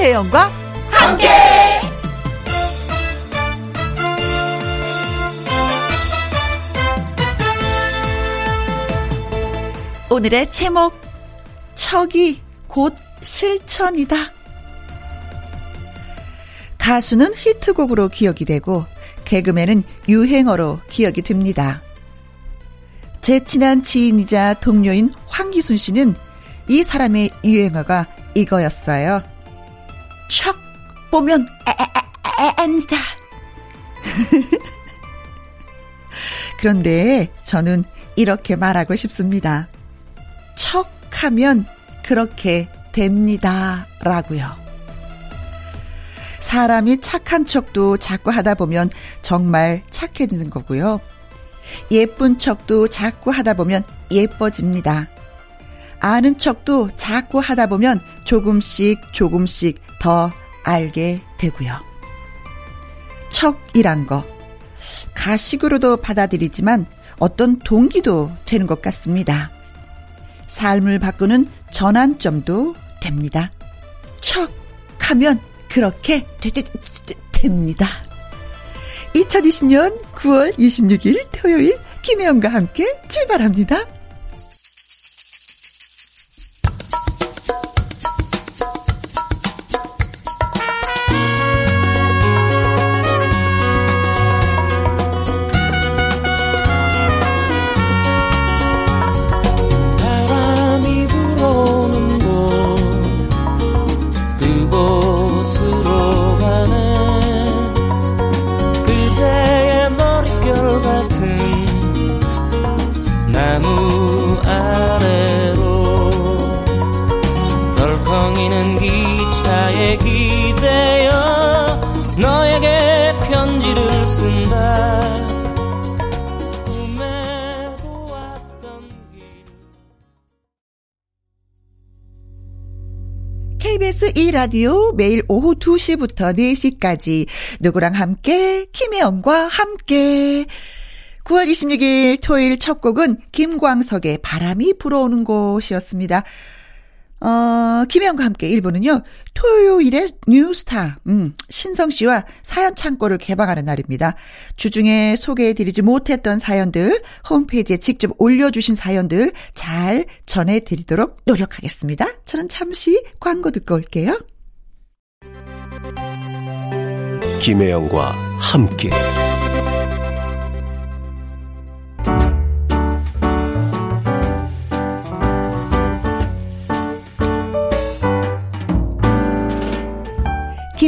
김혜영과 함께. 오늘의 제목 척이 곧 실천이다. 가수는 히트곡으로 기억이 되고 개그맨은 유행어로 기억이 됩니다. 제 친한 지인이자 동료인 황기순 씨는 이 사람의 유행어가 이거였어요. 척 보면 아니다. 그런데 저는 이렇게 말하고 싶습니다. 척 하면 그렇게 됩니다. 라고요. 사람이 착한 척도 자꾸 하다 보면 정말 착해지는 거고요. 예쁜 척도 자꾸 하다 보면 예뻐집니다. 아는 척도 자꾸 하다 보면 조금씩 조금씩 더 알게 되고요. 척이란 거 가식으로도 받아들이지만 어떤 동기도 되는 것 같습니다. 삶을 바꾸는 전환점도 됩니다. 척 하면 그렇게 되, 되, 되, 됩니다. 2020년 9월 26일 토요일 김혜영과 함께 출발합니다. KBS 2라디오 매일 오후 2시부터 4시까지 누구랑 함께? 김혜영과 함께. 9월 26일 토요일 첫 곡은 김광석의 바람이 불어오는 곳이었습니다. 어, 김혜영과 함께 1부는요, 토요일에 뉴스타, 음, 신성 씨와 사연 창고를 개방하는 날입니다. 주중에 소개해드리지 못했던 사연들, 홈페이지에 직접 올려주신 사연들 잘 전해드리도록 노력하겠습니다. 저는 잠시 광고 듣고 올게요. 김혜영과 함께.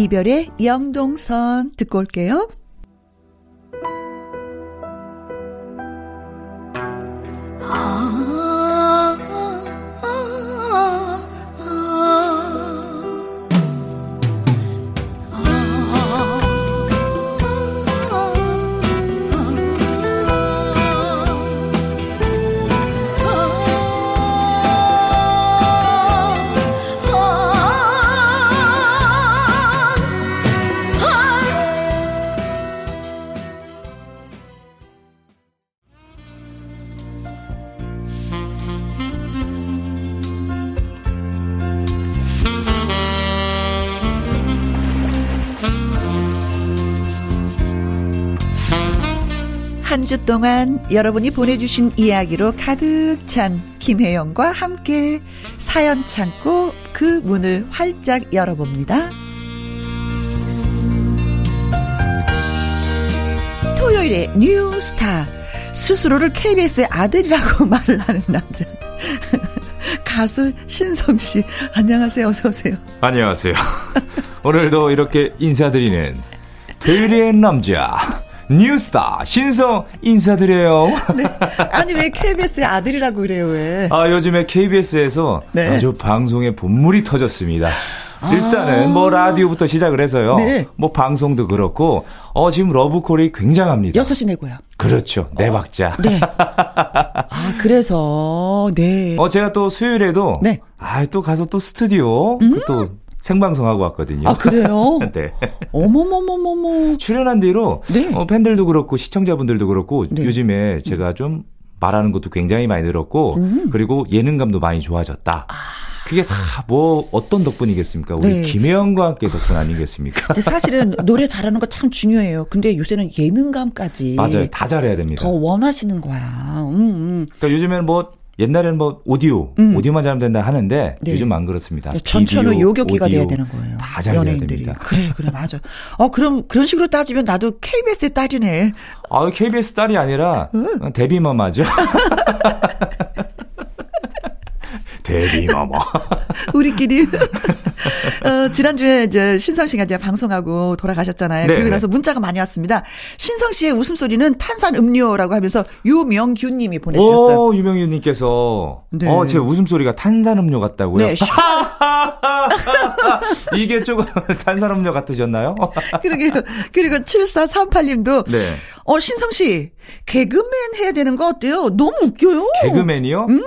이별의 영동선 듣고 올게요. 주 동안 여러분이 보내주신 이야기로 가득 찬 김혜영과 함께 사연 창고 그 문을 활짝 열어봅니다. 토요일에 뉴스타. 스스로를 KBS의 아들이라고 말을 하는 남자. 가수 신성 씨 안녕하세요 어서 오세요. 안녕하세요. 오늘도 이렇게 인사드리는 토요일의 남자. 뉴스타 신성 인사드려요. 네. 아니 왜 KBS의 아들이라고 그래요 왜? 아 요즘에 KBS에서 네. 아주 방송의 본물이 터졌습니다. 일단은 아~ 뭐 라디오부터 시작을 해서요. 네. 뭐 방송도 그렇고 어 지금 러브콜이 굉장합니다. 6시 내고요. 그렇죠. 네 어. 박자. 네. 아, 그래서 네. 어 제가 또 수요일에도 네. 아, 또 가서 또 스튜디오 음? 또 생방송하고 왔거든요. 아, 그래요? 네. 어머머머머머. 출연한 뒤로 네. 어, 팬들도 그렇고 시청자분들도 그렇고 네. 요즘에 제가 좀 말하는 것도 굉장히 많이 늘었고 음. 그리고 예능감도 많이 좋아졌다. 아. 그게 다 뭐 어떤 덕분이겠습니까? 우리 네. 김혜영과 함께 덕분 아니겠습니까? 근데 사실은 노래 잘하는 거 참 중요해요. 근데 요새는 예능감까지 맞아요. 다 잘해야 됩니다. 더 원하시는 거야. 음, 음. 그러니까 요즘에는 뭐 옛날에는 뭐 오디오, 음. 오디오만 잘하면 된다 하는데 네. 요즘 안 그렇습니다. 네, 전천후 요격기가 돼야 되는 거예요. 다 잘해야 됩니다. 그래, 그래, 맞아. 어, 그럼 그런 식으로 따지면 나도 KBS의 딸이네. 아, KBS 딸이 아니라 응. 데뷔마마죠. 데뷔마마. 우리끼리. 어, 지난주에 이제 신성 씨가 이제 방송하고 돌아가셨잖아요. 네. 그리고 나서 문자가 많이 왔습니다. 신성 씨의 웃음소리는 탄산 음료라고 하면서 유명균 님이 보내주셨어요. 오, 유명균 님께서. 네. 어, 제 웃음소리가 탄산 음료 같다고요? 네. 이게 조금 탄산 음료 같으셨나요? 그러게요. 그리고 7438 님도. 네. 어, 신성 씨, 개그맨 해야 되는 거 어때요? 너무 웃겨요. 개그맨이요? 음.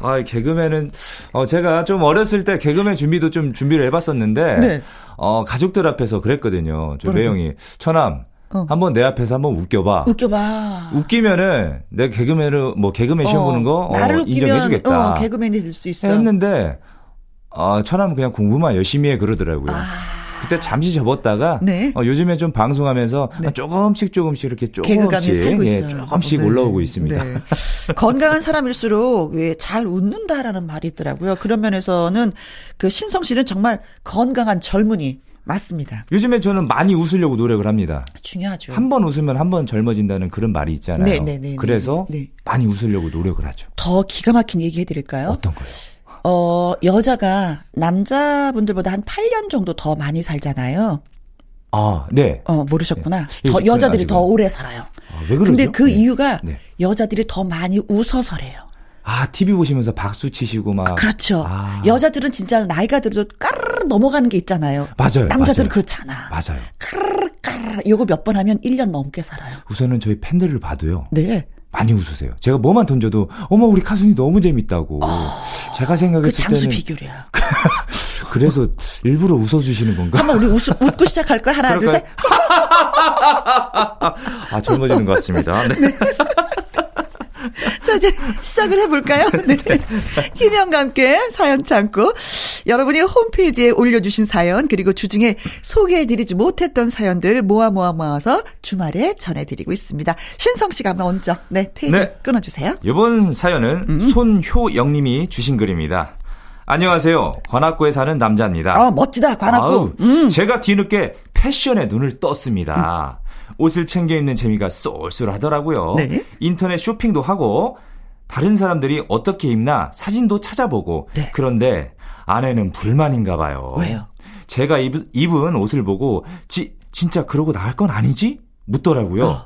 아, 개그맨은, 어, 제가 좀 어렸을 때 개그맨 준비도 좀 준비를 해봤었는데, 네. 어, 가족들 앞에서 그랬거든요. 저 매형이. 처남, 어. 한번 내 앞에서 한번 웃겨봐. 웃겨봐. 웃기면은 내 개그맨을 뭐 개그맨 시험 어, 보는 거 어, 인정해주겠다. 어, 개그맨이 될 수 있어. 했는데 아 처남은 그냥 공부만 열심히 해 그러더라고요. 아. 그때 잠시 접었다가 네. 어, 요즘에 좀 방송하면서 네. 조금씩 조금씩 이렇게 조금씩 예, 조금씩 네. 올라오고 있습니다. 네. 건강한 사람일수록 왜잘 웃는다라는 말이 있더라고요. 그런 면에서는 그 신성 씨는 정말 건강한 젊은이 맞습니다. 요즘에 저는 많이 웃으려고 노력을 합니다. 중요하죠. 한 번 웃으면 한 번 젊어진다는 그런 말이 있잖아요. 네네네. 네, 네, 그래서 네. 많이 웃으려고 노력을 하죠. 더 기가 막힌 얘기 해드릴까요? 어떤 거요? 어, 여자가 남자분들보다 한 8년 정도 더 많이 살잖아요. 아, 네. 어, 모르셨구나. 네. 더, 여자들이 더 오래 살아요. 아, 왜 그러죠? 근데 그 네. 이유가 네. 여자들이 더 많이 웃어서래요. 아, TV 보시면서 박수 치시고 막. 그렇죠. 아. 여자들은 진짜 나이가 들어도 까르르 넘어가는 게 있잖아요. 맞아요. 남자들은 맞아요. 그렇잖아. 맞아요. 까르르 까르르 요거 몇 번 하면 1년 넘게 살아요. 우선은 저희 팬들을 봐도요. 네. 많이 웃으세요. 제가 뭐만 던져도 어머 우리 가수님 너무 재밌다고. 어, 제가 생각했을 그 장수 때는 비결이야. 그래서 일부러 웃어주시는 건가? 한번 우리 웃, 웃고 시작할 거야 하나 둘 셋. 아 젊어지는 것 같습니다. 네. 네. 자, 이제 시작을 해볼까요? 네. 김영과 함께 사연 참고 여러분이 홈페이지에 올려주신 사연 그리고 주중에 소개해드리지 못했던 사연들 모아 모아 모아서 주말에 전해드리고 있습니다. 신성 씨가 먼저 네 테이블 네. 끊어주세요. 이번 사연은 음. 손효영님이 주신 글입니다. 안녕하세요. 관악구에 사는 남자입니다. 아, 멋지다, 관악구. 아우, 음. 제가 뒤늦게 패션에 눈을 떴습니다. 음. 옷을 챙겨 입는 재미가 쏠쏠하더라고요. 네. 인터넷 쇼핑도 하고 다른 사람들이 어떻게 입나 사진도 찾아보고 네. 그런데 아내는 불만인가 봐요. 왜요? 제가 입, 입은 옷을 보고 지, 진짜 그러고 나갈 건 아니지? 묻더라고요. 어.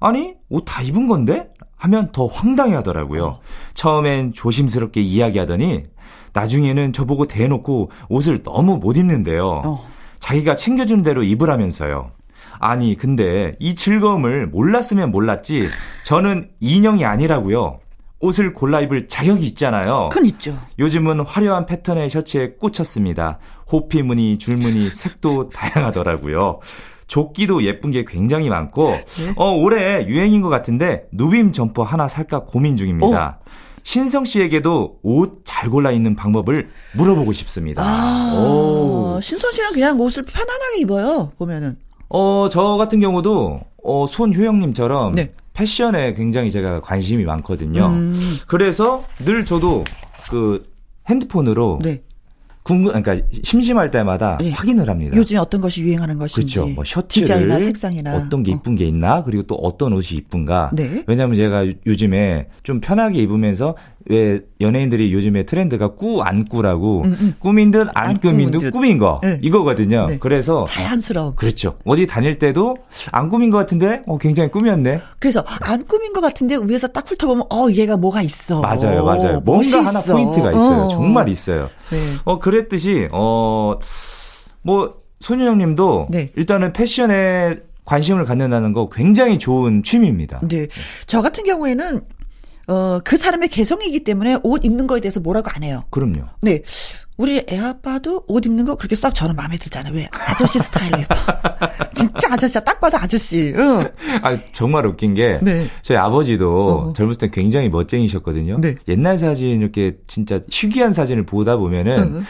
아니, 옷 다 입은 건데? 하면 더 황당해 하더라고요. 어. 처음엔 조심스럽게 이야기하더니 나중에는 저보고 대놓고 옷을 너무 못 입는데요. 어. 자기가 챙겨주는 대로 입으라면서요. 아니, 근데 이 즐거움을 몰랐으면 몰랐지. 저는 인형이 아니라고요. 옷을 골라 입을 자격이 있잖아요. 큰 있죠. 요즘은 화려한 패턴의 셔츠에 꽂혔습니다. 호피 무늬, 줄 무늬, 색도 다양하더라고요. 조끼도 예쁜 게 굉장히 많고, 네? 어, 올해 유행인 것 같은데, 누빔 점퍼 하나 살까 고민 중입니다. 오. 신성 씨에게도 옷 잘 골라 입는 방법을 물어보고 싶습니다. 아, 오. 신성 씨는 그냥 옷을 편안하게 입어요, 보면은. 어, 저 같은 경우도, 어, 손효영님처럼 네. 패션에 굉장히 제가 관심이 많거든요. 음. 그래서 늘 저도 그 핸드폰으로 네. 궁금, 그러니까 심심할 때마다 네. 확인을 합니다. 요즘에 어떤 것이 유행하는 것인지. 그렇죠. 뭐 셔츠를 디자인이나 색상이나 어떤 게 어. 이쁜 게 있나 그리고 또 어떤 옷이 이쁜가. 네. 왜냐하면 제가 요- 요즘에 좀 편하게 입으면서 왜 연예인들이 요즘에 트렌드가 꾸 안 꾸라고 꾸민 듯안안 꾸민 듯 듯. 꾸민 거 네. 이거거든요. 네. 그래서 자연스러운. 그렇죠. 어디 다닐 때도 안 꾸민 것 같은데 어 굉장히 꾸몄네. 그래서 안 꾸민 것 같은데 위에서 딱 훑어보면 어 얘가 뭐가 있어. 맞아요, 맞아요. 뭔가 멋있어. 하나 포인트가 있어요. 어. 정말 있어요. 네. 어, 그랬듯이, 어, 뭐, 손윤영 님도 네. 일단은 패션에 관심을 갖는다는 거 굉장히 좋은 취미입니다. 네. 저 같은 경우에는 어, 그 사람의 개성이기 때문에 옷 입는 거에 대해서 뭐라고 안 해요. 그럼요. 네. 우리 애 아빠도 옷 입는 거 그렇게 싹 저는 마음에 들잖아요. 왜? 아저씨 스타일로 입어. 진짜 아저씨야. 딱 봐도 아저씨. 응. 아, 정말 웃긴 게, 네. 저희 아버지도 어. 젊을 때 굉장히 멋쟁이셨거든요. 네. 옛날 사진, 이렇게 진짜 희귀한 사진을 보다 보면은 어.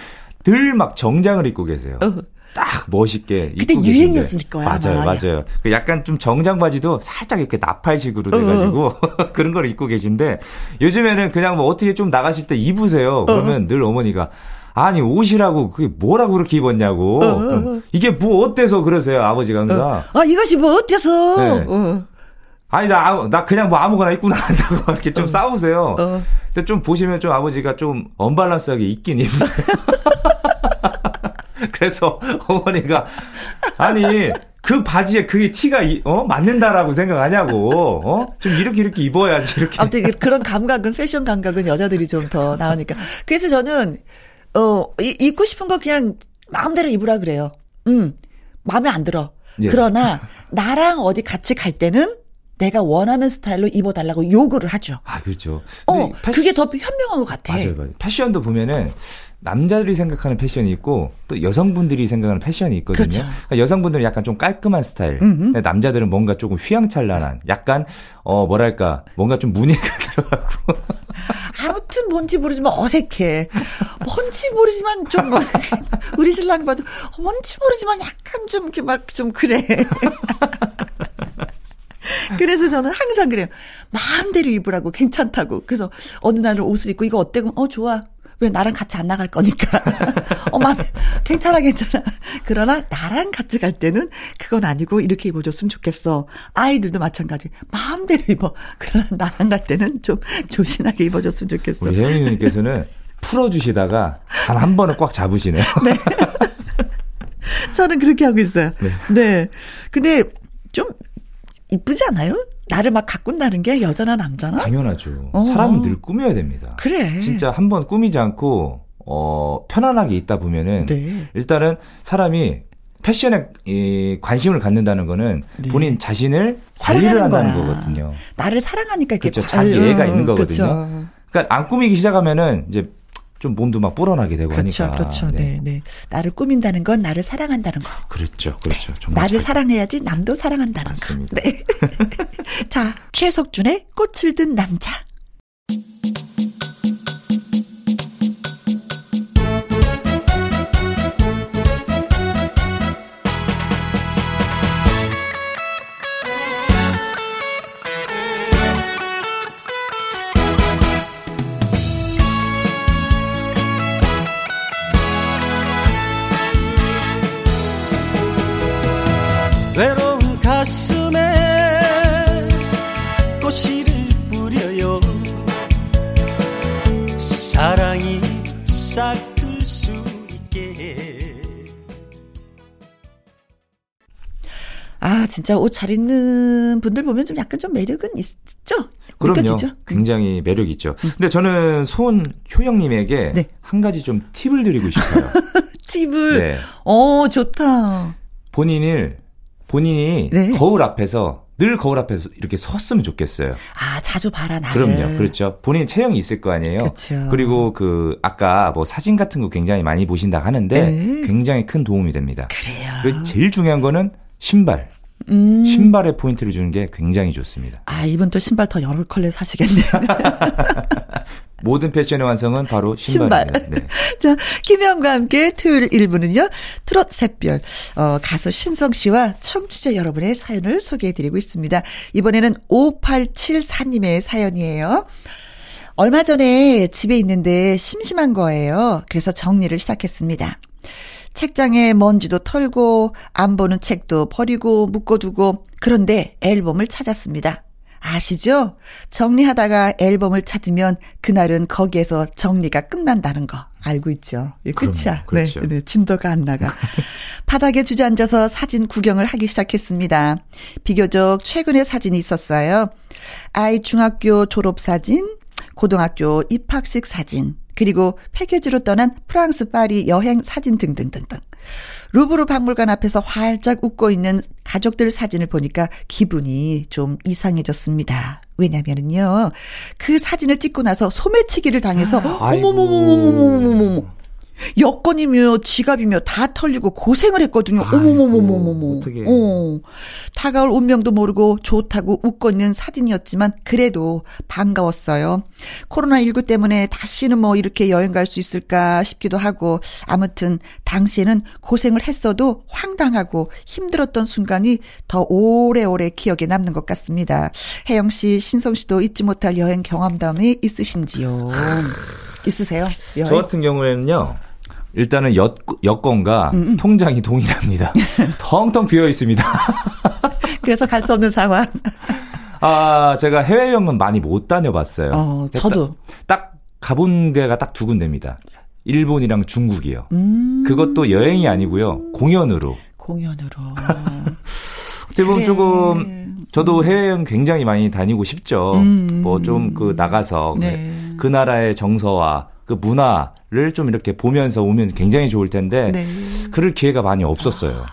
늘막 정장을 입고 계세요. 어. 딱 멋있게 그때 입고 유행이었을. 거야, 맞아요, 아마. 맞아요. 그 약간 좀 정장 바지도 살짝 이렇게 나팔식으로 돼가지고 그런 걸 입고 계신데 요즘에는 그냥 뭐 어떻게 좀 나가실 때 입으세요. 그러면 늘 어머니가 아니 옷이라고 그게 뭐라고 그렇게 입었냐고 그럼 이게 뭐 어때서 그러세요 아버지가 항상 아, 이것이 뭐 어때서? 네. 어. 아니 나, 나 그냥 뭐 아무거나 입고 나간다고 이렇게 좀 싸우세요. 어. 근데 좀 보시면 좀 아버지가 좀 언밸런스하게 입긴 입으세요. 그래서 어머니가 아니 그 바지에 그게 티가 이- 어 맞는다라고 생각하냐고 어좀 이렇게 이렇게 입어야지 이렇게 아무튼 그- 그런 감각은 패션 감각은 여자들이 좀 더 나으니까. 그래서 저는 어 이- 입고 싶은 거 그냥 마음대로 입으라 그래요. 음 마음에 안 들어. 예. 그러나 나랑 어디 같이 갈 때는 내가 원하는 스타일로 입어달라고 요구를 하죠. 아 그렇죠. 어 근데 패- 그게 더 현명한 것 같아. 맞아요, 맞아요. 패션도 보면은 남자들이 생각하는 패션이 있고 또 여성분들이 생각하는 패션이 있거든요. 그렇죠. 그러니까 여성분들은 약간 좀 깔끔한 스타일, 근데 남자들은 뭔가 조금 휘황찬란한, 약간 어 뭐랄까 뭔가 좀 무늬가 들어가고 아무튼 뭔지 모르지만 어색해. 뭔지 모르지만 좀 뭐- 우리 신랑 봐도 뭔지 모르지만 약간 좀 이렇게 막 좀 그래. 그래서 저는 항상 그래요. 마음대로 입으라고 괜찮다고. 그래서 어느 날은 옷을 입고 이거 어때? 그럼 어 좋아. 왜 나랑 같이 안 나갈 거니까. 어, 마음에 괜찮아, 괜찮아. 그러나 나랑 같이 갈 때는 그건 아니고 이렇게 입어줬으면 좋겠어. 아이들도 마찬가지. 마음대로 입어. 그러나 나랑 갈 때는 좀 조신하게 입어줬으면 좋겠어. 우리 혜영이 누님께서는 풀어주시다가 단 한 번은 꽉 잡으시네요. 저는 그렇게 하고 있어요. 네. 근데 좀 이쁘지 않아요? 나를 막 가꾼다는 게 여자나 남자나? 당연하죠. 어. 사람은 늘 꾸며야 됩니다. 그래. 진짜 한번 꾸미지 않고 어 편안하게 있다 보면은 네. 일단은 사람이 패션에 이 관심을 갖는다는 거는 네. 본인 자신을 관리를 한다는 거야. 거거든요. 나를 사랑하니까 이렇게 그렇죠. 관- 자기 애가 어, 있는 거거든요. 그렇죠. 그러니까 안 꾸미기 시작하면은 이제 좀 몸도 막 불어나게 되고 그렇죠. 하니까. 그렇죠. 네. 네. 나를 꾸민다는 건 나를 사랑한다는 거. 그렇죠. 그렇죠. 정말 나를 잘- 사랑해야지 남도 사랑한다는 맞습니다. 거. 네. 자, 최석준의 꽃을 든 남자. 진짜 옷 잘 입는 분들 보면 좀 약간 좀 매력은 있죠? 그럼요. 느껴지죠? 음. 굉장히 매력 있죠. 근데 저는 손효영님에게 네. 한 가지 좀 팁을 드리고 싶어요. 팁을. 네. 어, 좋다. 본인을 본인이 네. 거울 앞에서 늘 거울 앞에서 이렇게 섰으면 좋겠어요. 아, 자주 봐라, 나를. 그럼요. 그렇죠. 본인 체형이 있을 거 아니에요. 그렇죠. 리고 그 아까 뭐 사진 같은 거 굉장히 많이 보신다 하는데 네. 굉장히 큰 도움이 됩니다. 그래요. 그 제일 중요한 거는 신발. 음. 신발에 포인트를 주는 게 굉장히 좋습니다. 아, 이분 또 신발 더 여러 컬레 사시겠네. 모든 패션의 완성은 바로 신발. 신발입니다. 네. 자, 김혜영과 함께 토요일 1부는요, 트롯 샛별, 어, 가수 신성 씨와 청취자 여러분의 사연을 소개해드리고 있습니다. 이번에는 5874님의 사연이에요. 얼마 전에 집에 있는데 심심한 거예요. 그래서 정리를 시작했습니다. 책장에 먼지도 털고 안 보는 책도 버리고 묶어두고 그런데 앨범을 찾았습니다. 아시죠? 정리하다가 앨범을 찾으면 그날은 거기에서 정리가 끝난다는 거 알고 있죠. 예, 끝이야. 그렇죠. 네, 네, 진도가 안 나가. 바닥에 주저앉아서 사진 구경을 하기 시작했습니다. 비교적 최근에 사진이 있었어요. 아이 중학교 졸업 사진, 고등학교 입학식 사진, 그리고 패키지로 떠난 프랑스 파리 여행 사진 등등등등. 루브르 박물관 앞에서 활짝 웃고 있는 가족들 사진을 보니까 기분이 좀 이상해졌습니다. 왜냐면은요, 그 사진을 찍고 나서 소매치기를 당해서, 아이고. 어머머머머머머머머. 여권이며 지갑이며 다 털리고 고생을 했거든요. 어머머머머머머. 어떡해. 어. 다가올 운명도 모르고 좋다고 웃고 있는 사진이었지만 그래도 반가웠어요. 코로나19 때문에 다시는 뭐 이렇게 여행 갈 수 있을까 싶기도 하고 아무튼 당시에는 고생을 했어도 황당하고 힘들었던 순간이 더 오래오래 기억에 남는 것 같습니다. 혜영 씨, 신성 씨도 잊지 못할 여행 경험담이 있으신지요? 있으세요? 저 여행? 같은 경우에는요. 일단은 여, 여권과 음, 통장이 동일합니다. 텅텅 비어 있습니다. 그래서 갈 수 없는 상황. 아, 제가 해외 여행은 많이 못 다녀봤어요. 어, 저도. 딱, 딱 가본 데가 딱 두 군데입니다. 일본이랑 중국이요. 음. 그것도 여행이 아니고요. 공연으로. 공연으로. 어떻게 보면 그래. 조금 저도 해외여행 굉장히 많이 다니고 싶죠. 음. 뭐좀 그 나가서 네. 그 나라의 정서와 그 문화를 좀 이렇게 보면서 오면 굉장히 좋을 텐데 네. 그럴 기회가 많이 없었어요.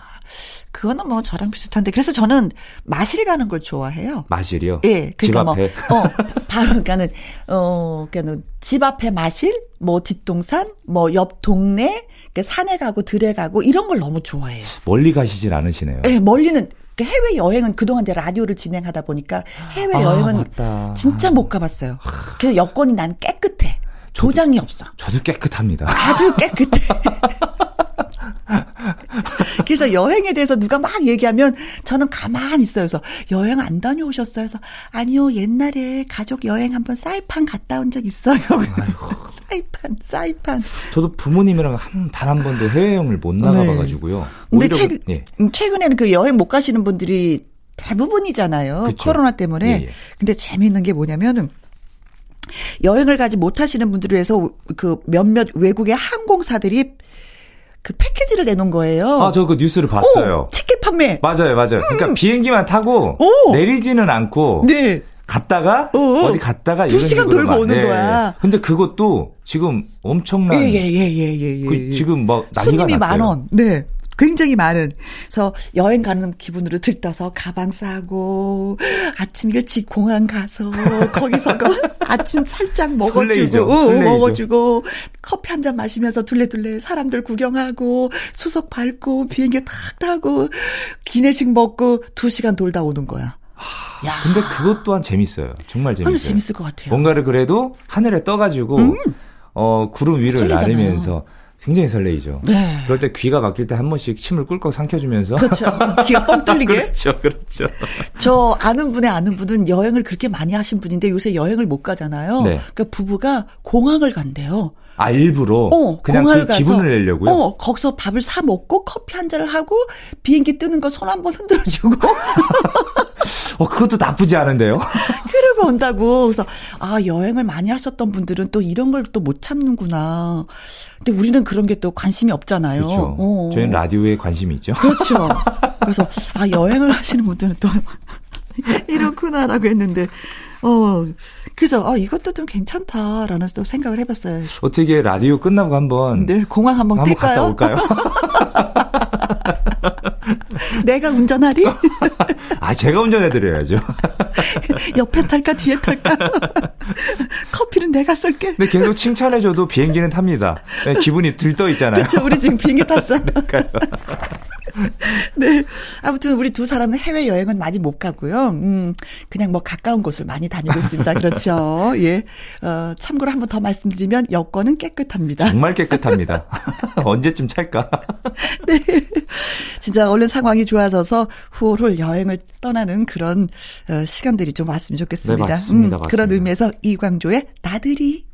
그거는 뭐 저랑 비슷한데 그래서 저는 마실 가는 걸 좋아해요. 마실이요. 예, 집 그러니까. 뭐, 어, 바로, 그니까는, 어, 그니까는, 집 앞에 마실, 뭐, 뒷동산, 뭐, 옆 동네, 그 산에 가고, 들에 가고, 이런 걸 너무 좋아해요. 멀리 가시진 않으시네요. 예, 멀리는, 그 해외 여행은 그동안 이제 라디오를 진행하다 보니까 해외 아, 여행은 맞다. 진짜 못 가봤어요. 그래서 여건이 난 깨끗해. 도장이 없어. 저도 깨끗합니다. 아주 깨끗해. 그래서 여행에 대해서 누가 막 얘기하면 저는 가만히 있어요. 그래서 여행 안 다녀오셨어요? 그래서 아니요, 옛날에 가족 여행 한번 사이판 갔다 온 적 있어요. 사이판, 사이판. 저도 부모님이랑 한, 단 한 번도 해외여행을 못 나가봐가지고요. 근데 오히려 최근, 그- 예. 음, 최근에는 그 여행 못 가시는 분들이 대부분이잖아요. 그쵸. 코로나 때문에. 예, 예. 근데 재미있는 게 뭐냐면은 여행을 가지 못하시는 분들을 위해서 그 몇몇 외국의 항공사들이 그 패키지를 내놓은 거예요. 아, 저 그 뉴스를 봤어요. 오, 티켓 판매. 맞아요, 맞아요. 그러니까 비행기만 타고 오. 내리지는 않고 네. 갔다가 어. 어, 디 갔다가 두 시간. 돌고 오는 거야. 근데 그것도 지금 엄청난 예, 예, 예, 예, 예, 예. 그 지금 막 난리가 손님이 났대요. 만 원. 네. 굉장히 많은. 그래서 여행 가는 기분으로 들떠서 가방 싸고 아침 일찍 공항 가서 거기서 그 아침 살짝 설레이죠. 먹어주고 어, 설레이죠. 먹어주고 커피 한 잔 마시면서 둘레둘레 사람들 구경하고 수속 밟고 비행기 탁 타고 기내식 먹고 두 시간 돌다 오는 거야. 야, 근데 그것 또한 재밌어요. 정말 재밌어요. 재밌을 것 같아요. 음. 뭔가를 그래도 하늘에 떠가지고 어 구름 위를 설레잖아요. 나르면서 굉장히 설레이죠. 네. 그럴 때 귀가 막힐 때 한 번씩 침을 꿀꺽 삼켜주면서 그렇죠. 귀가 뻥 뚫리게. 그렇죠, 그렇죠. 저 아는 분의 아는 분은 여행을 그렇게 많이 하신 분인데 요새 여행을 못 가잖아요. 네. 그러니까 부부가 공항을 간대요. 아 일부러 어, 그냥 그 가서 기분을 내려고요. 어, 거기서 밥을 사 먹고 커피 한 잔을 하고 비행기 뜨는 거 손 한 번 흔들어 주고 어 그것도 나쁘지 않은데요. 그러고 온다고. 그래서 아, 여행을 많이 하셨던 분들은 또 이런 걸 또 못 참는구나. 근데 우리는 그런 게 또 관심이 없잖아요. 그렇죠. 어. 저희는 라디오에 관심이 있죠. 그렇죠. 그래서 아 여행을 하시는 분들은 또 이렇구나라고 했는데 어 그래서 아 이것도 좀 괜찮다라는 또 생각을 해봤어요. 어떻게 라디오 끝나고 한번 네 공항 한번 한번 갔다 뛸까요? 올까요? 내가 운전하리? 아 제가 운전해 드려야죠. 옆에 탈까 뒤에 탈까? 커피는 내가 쏠게. 근데 계속 칭찬해줘도 비행기는 탑니다. 네, 기분이 들떠 있잖아요. 그렇죠. 우리 지금 비행기 탔어. 네. 아무튼 우리 두 사람은 해외 여행은 많이 못 가고요. 음, 그냥 뭐 가까운 곳을 많이 다니고 있습니다. 그렇죠. 예. 어, 참고로 한번 더 말씀드리면 여권은 깨끗합니다. 정말 깨끗합니다. 언제쯤 찰까? 네. 진짜 얼른 상황이 좋아져서 후홀 여행을 떠나는 그런 어, 시간들이 좀 왔으면 좋겠습니다. 네, 맞습니다. 음, 그런 맞습니다. 의미에서 이광조의 나들이.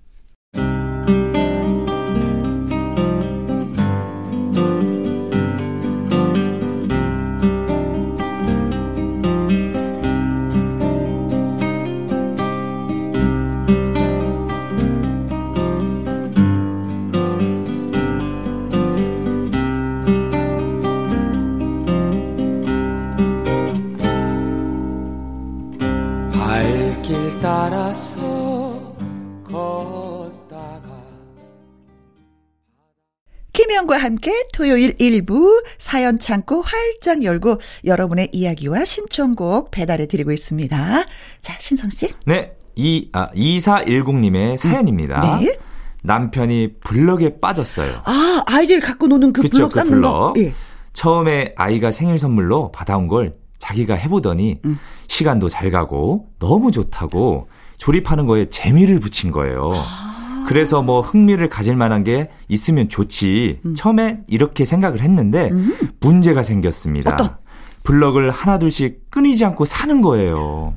함께 토요일 일부 사연 창고 활짝 열고 여러분의 이야기와 신청곡 배달해 드리고 있습니다. 자, 신성 씨. 네. 이, 아, 2410님의 사연입니다. 네. 남편이 블럭에 빠졌어요. 아, 아이들 갖고 노는 그 그쵸, 블럭 그 쌓는 거. 블럭. 예. 처음에 아이가 생일 선물로 받아온 걸 자기가 해보더니 음. 시간도 잘 가고 너무 좋다고 조립하는 거에 재미를 붙인 거예요. 아. 그래서 뭐 흥미를 가질 만한 게 있으면 좋지. 음. 처음에 이렇게 생각을 했는데 문제가 생겼습니다. 어떤? 블럭을 하나둘씩 끊이지 않고 사는 거예요.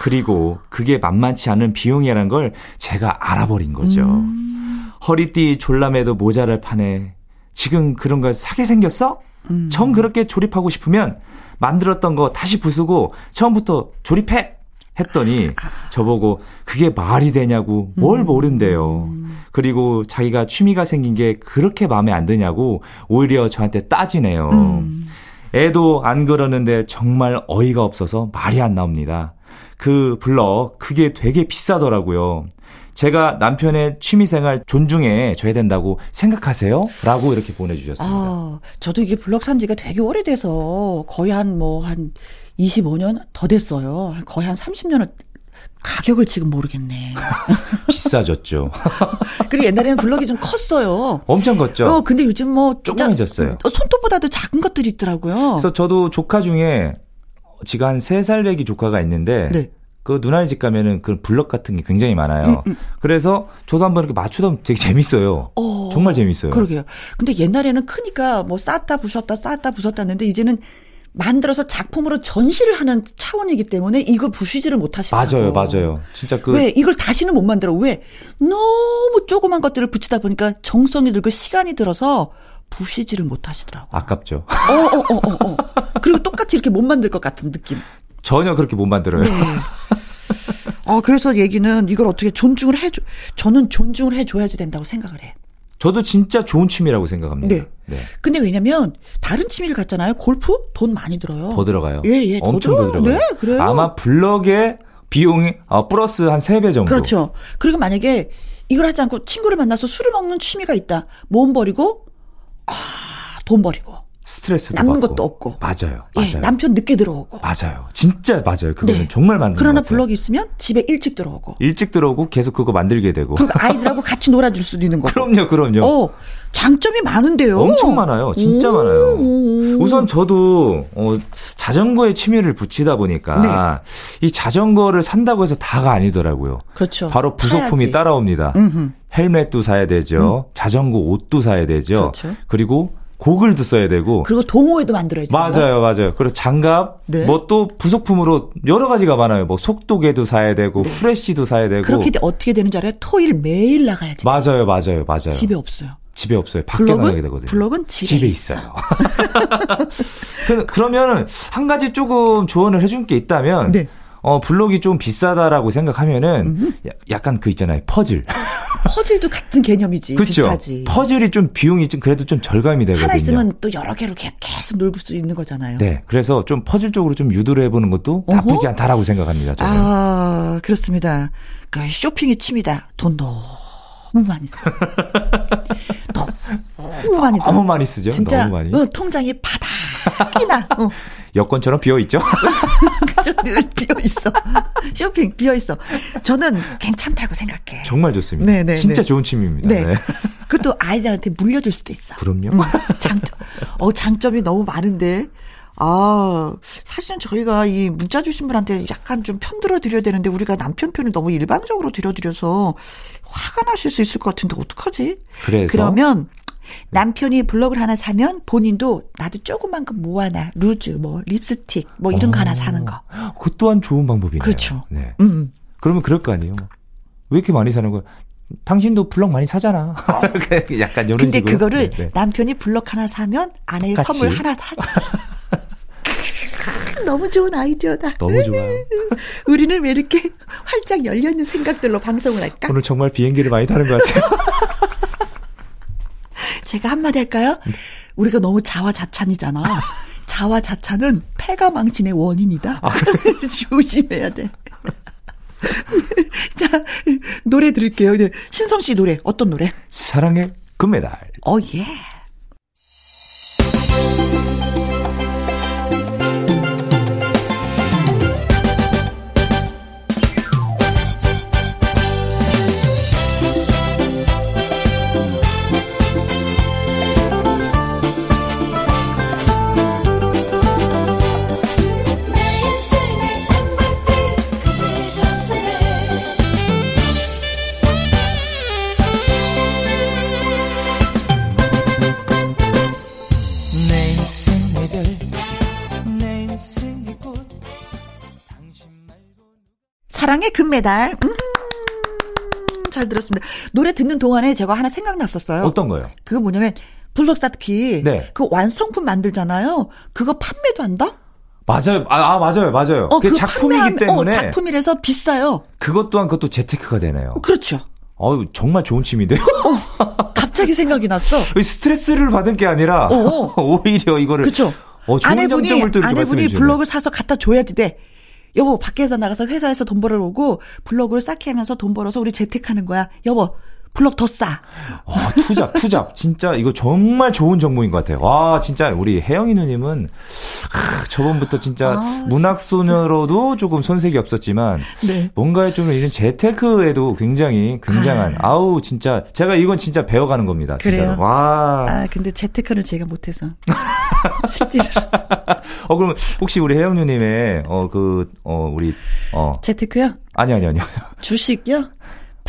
그리고 그게 만만치 않은 비용이라는 걸 제가 알아버린 거죠. 음. 허리띠 졸라매도 모자랄 판에 지금 그런 걸 사게 생겼어? 음. 정 그렇게 조립하고 싶으면 만들었던 거 다시 부수고 처음부터 조립해! 했더니 저보고 그게 말이 되냐고 뭘 모른대요. 그리고 자기가 취미가 생긴 게 그렇게 마음에 안 드냐고 오히려 저한테 따지네요. 애도 안 그러는데 정말 어이가 없어서 말이 안 나옵니다. 그 블럭 그게 되게 비싸더라고요. 제가 남편의 취미생활 존중해 줘야 된다고 생각하세요? 라고 이렇게 보내주셨습니다. 아, 저도 이게 블럭 산 지가 되게 오래돼서 거의 한 뭐한 25년 더 됐어요. 거의 한 30년은 가격을 지금 모르겠네. 비싸졌죠. 그리고 옛날에는 블럭이 좀 컸어요. 엄청 컸죠. 어, 근데 요즘 뭐 조그매졌어요. 어, 손톱보다도 작은 것들이 있더라고요. 그래서 저도 조카 중에 지가 한 3살 배기 조카가 있는데 네. 그 누나네 집 가면은 그 블럭 같은 게 굉장히 많아요. 그래서 저도 한번 이렇게 맞추다 보면 되게 재밌어요. 어, 정말 재밌어요. 그러게요. 근데 옛날에는 크니까 뭐 쌓다 부셨다 쌓다 부셨다 했는데 이제는 만들어서 작품으로 전시를 하는 차원이기 때문에 이걸 부수지를 못하시더라고요. 맞아요, 맞아요. 진짜 그 왜 이걸 다시는 못 만들어? 왜 너무 조그만 것들을 붙이다 보니까 정성이 들고 시간이 들어서 부시지를 못하시더라고. 아깝죠. 어, 어, 어, 어, 어. 그리고 똑같이 이렇게 못 만들 것 같은 느낌. 전혀 그렇게 못 만들어요. 네. 어, 그래서 얘기는 이걸 어떻게 존중을 해줘. 저는 존중을 해줘야지 된다고 생각을 해. 저도 진짜 좋은 취미라고 생각합니다. 네. 근데 왜냐면 다른 취미를 갖잖아요. 골프 돈 많이 들어요. 더 들어가요. 예, 예. 더 엄청 더 들어요. 들어 가요. 네, 그래요. 아마 블럭의 비용이 아, 플러스 한 3배 정도. 그렇죠. 그리고 만약에 이걸 하지 않고 친구를 만나서 술을 먹는 취미가 있다. 몸 버리고 아, 돈 버리고 스트레스도 남는 받고. 것도 없고. 맞아요. 예, 맞아요. 남편 늦게 들어오고. 맞아요. 진짜 맞아요. 그거는 네. 정말 맞는 그러나 것 같아요. 블럭이 있으면 집에 일찍 들어오고. 일찍 들어오고 계속 그거 만들게 되고. 그리고 아이들하고 같이 놀아줄 수도 있는 거고. 그럼요, 그럼요. 어, 장점이 많은데요. 엄청 많아요. 진짜 오. 많아요. 우선 저도 어, 자전거에 취미를 붙이다 보니까 이 자전거를 산다고 해서 다가 아니더라고요. 그렇죠. 바로 부속품이 타야지. 따라옵니다. 음흠. 헬멧도 사야 되죠. 자전거 옷도 사야 되죠. 그렇죠. 리고 고글도 써야 되고. 그리고 동호회도 만들어야지. 맞아요, 맞아요. 그리고 장갑, 네. 뭐또 부속품으로 여러 가지가 많아요. 뭐 속도계도 사야 되고, 프레쉬도 사야 되고. 네. 그렇게 돼- 어떻게 되는지 알아요? 토일 매일 나가야지. 맞아요, 맞아요, 맞아요. 집에 없어요. 집에 없어요. 밖에 나가게 블럭은 되거든요. 블럭은 집에, 있어. 있어요. 그, 그러면은 한 가지 조금 조언을 해준 게 있다면 네. 어 블록이 좀 비싸다라고 생각하면은 야- 약간 그 있잖아요 퍼즐 퍼즐도 같은 개념이지. 그렇죠 비슷하지. 퍼즐이 좀 비용이 좀 그래도 좀 절감이 되거든요. 하나 있으면 또 여러 개로 계- 계속 놀수 있는 거잖아요. 네 그래서 좀 퍼즐 쪽으로 좀 유도를 해보는 것도 나쁘지 않다라고 생각합니다. 저는. 아, 그렇습니다. 그 쇼핑이 취미다. 돈 너무 많이 써. 너무 많이 들어. 너무 많이 쓰죠. 진짜 너무 많이 어, 통장이 바닥이나. 어. 여권처럼 비어 있죠. 그죠? 늘 비어 있어. 쇼핑 비어 있어. 저는 괜찮다고 생각해. 정말 좋습니다. 네, 네, 진짜 네. 좋은 취미입니다. 네. 네. 그것도 아이들한테 물려줄 수도 있어. 그럼요. 음, 장점. 어, 장점이 너무 많은데. 아, 사실은 저희가 이 문자 주신 분한테 약간 좀 편들어 드려야 되는데 우리가 남편 편을 너무 일방적으로 들여드려서 화가 나실 수 있을 것 같은데 어떡하지? 그래서? 그러면 남편이 블럭을 하나 사면 본인도 나도 조그만 거 모아놔. 루즈, 뭐, 립스틱, 뭐 이런 거 하나 사는 거. 그것 또한 좋은 방법이네요. 그렇죠. 네. 음. 그러면 그럴 거 아니에요. 뭐. 왜 이렇게 많이 사는 거야? 당신도 블럭 많이 사잖아. 약간 이런 근데 식으로. 그거를 네, 네. 남편이 블럭 하나 사면 아내의 똑같이. 선물 하나 사줘. 너무 좋은 아이디어다. 너무 좋아요. 우리는 왜 이렇게 활짝 열려있는 생각들로 방송을 할까? 오늘 정말 비행기를 많이 타는 것 같아요. 제가 한마디 할까요? 우리가 너무 자화자찬이잖아. 자화자찬은 폐가 망신의 원인이다. 조심해야 돼. 자, 노래 들을게요. 네, 신성 씨 노래, 어떤 노래? 사랑의 금메달. 어, 예. 사랑의 금메달. 음, 잘 들었습니다. 노래 듣는 동안에 제가 하나 생각났었어요. 어떤 거요? 그거 뭐냐면, 블록 쌓기. 네. 그 완성품 만들잖아요. 그거 판매도 한다? 맞아요. 아, 아, 맞아요. 맞아요. 어, 그거 작품이기 판매하면- 때문에 어, 작품이라서 비싸요. 그것 또한 그것도 재테크가 되네요. 그렇죠. 어유 정말 좋은 취미인데요. 갑자기 생각이 났어. 스트레스를 받은 게 아니라 어. 오히려 이거를 그렇죠. 어, 좋은 아내분이 아내분이. 블록을 사서 갖다 줘야지 돼. 여보 밖에서 나가서 회사에서 돈 벌어오고 블록을 쌓게 하면서 돈 벌어서 우리 재테크하는 거야. 여보 블록 더 싸. 아, 투잡, 투잡. 진짜 이거 정말 좋은 정보인 것 같아요. 와, 진짜 우리 혜영이 누님은 아, 저번부터 진짜 아, 문학소녀로도 조금 손색이 없었지만 네. 뭔가 좀 이런 재테크에도 굉장히 굉장한 아. 우 진짜 제가 이건 진짜 배워가는 겁니다. 그래요? 진짜로. 와. 아 근데 재테크는 제가 못해서 실제로 어 그럼 혹시 우리 혜영 누님의 어 그 어 우리 어 재테크요? 아니 아니 아니요. 주식요?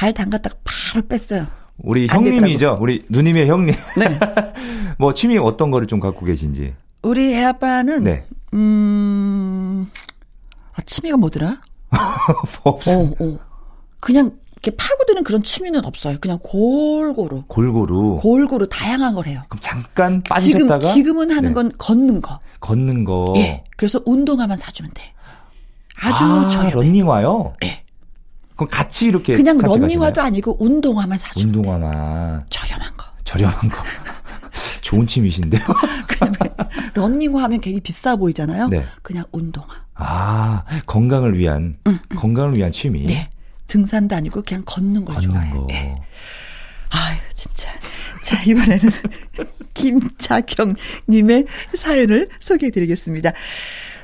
발 담갔다가 바로 뺐어요. 우리 안 형님이죠. 우리 누님의 형님. 네. 뭐 취미 어떤 거를 좀 갖고 계신지. 우리 애 아빠는 네. 음 아, 취미가 뭐더라? 없어. 어, 어. 그냥 이렇게 파고드는 그런 취미는 없어요. 그냥 골고루 골고루. 골고루 다양한 걸 해요. 그럼 잠깐 지금 빠지셨다가 지금 은 하는 네. 건 걷는 거. 걷는 거. 예. 그래서 운동화만 사주면 돼. 아주 아, 저렴해. 런닝화요? 예. 그럼 같이 이렇게 그냥 런닝화도? 아니고 운동화만 사주면 돼. 운동화만 저렴한 거. 저렴한 거. 좋은 취미신데요. 그냥 런닝화 하면 괜히 비싸 보이잖아요. 네. 그냥 운동화. 아, 건강을 위한 건강을 위한 취미. 네. 등산도 아니고 그냥 걷는 걸 걷는 좋아해요. 거. 예. 아유, 진짜. 자, 이번에는 김자경님의 사연을 소개해 드리겠습니다.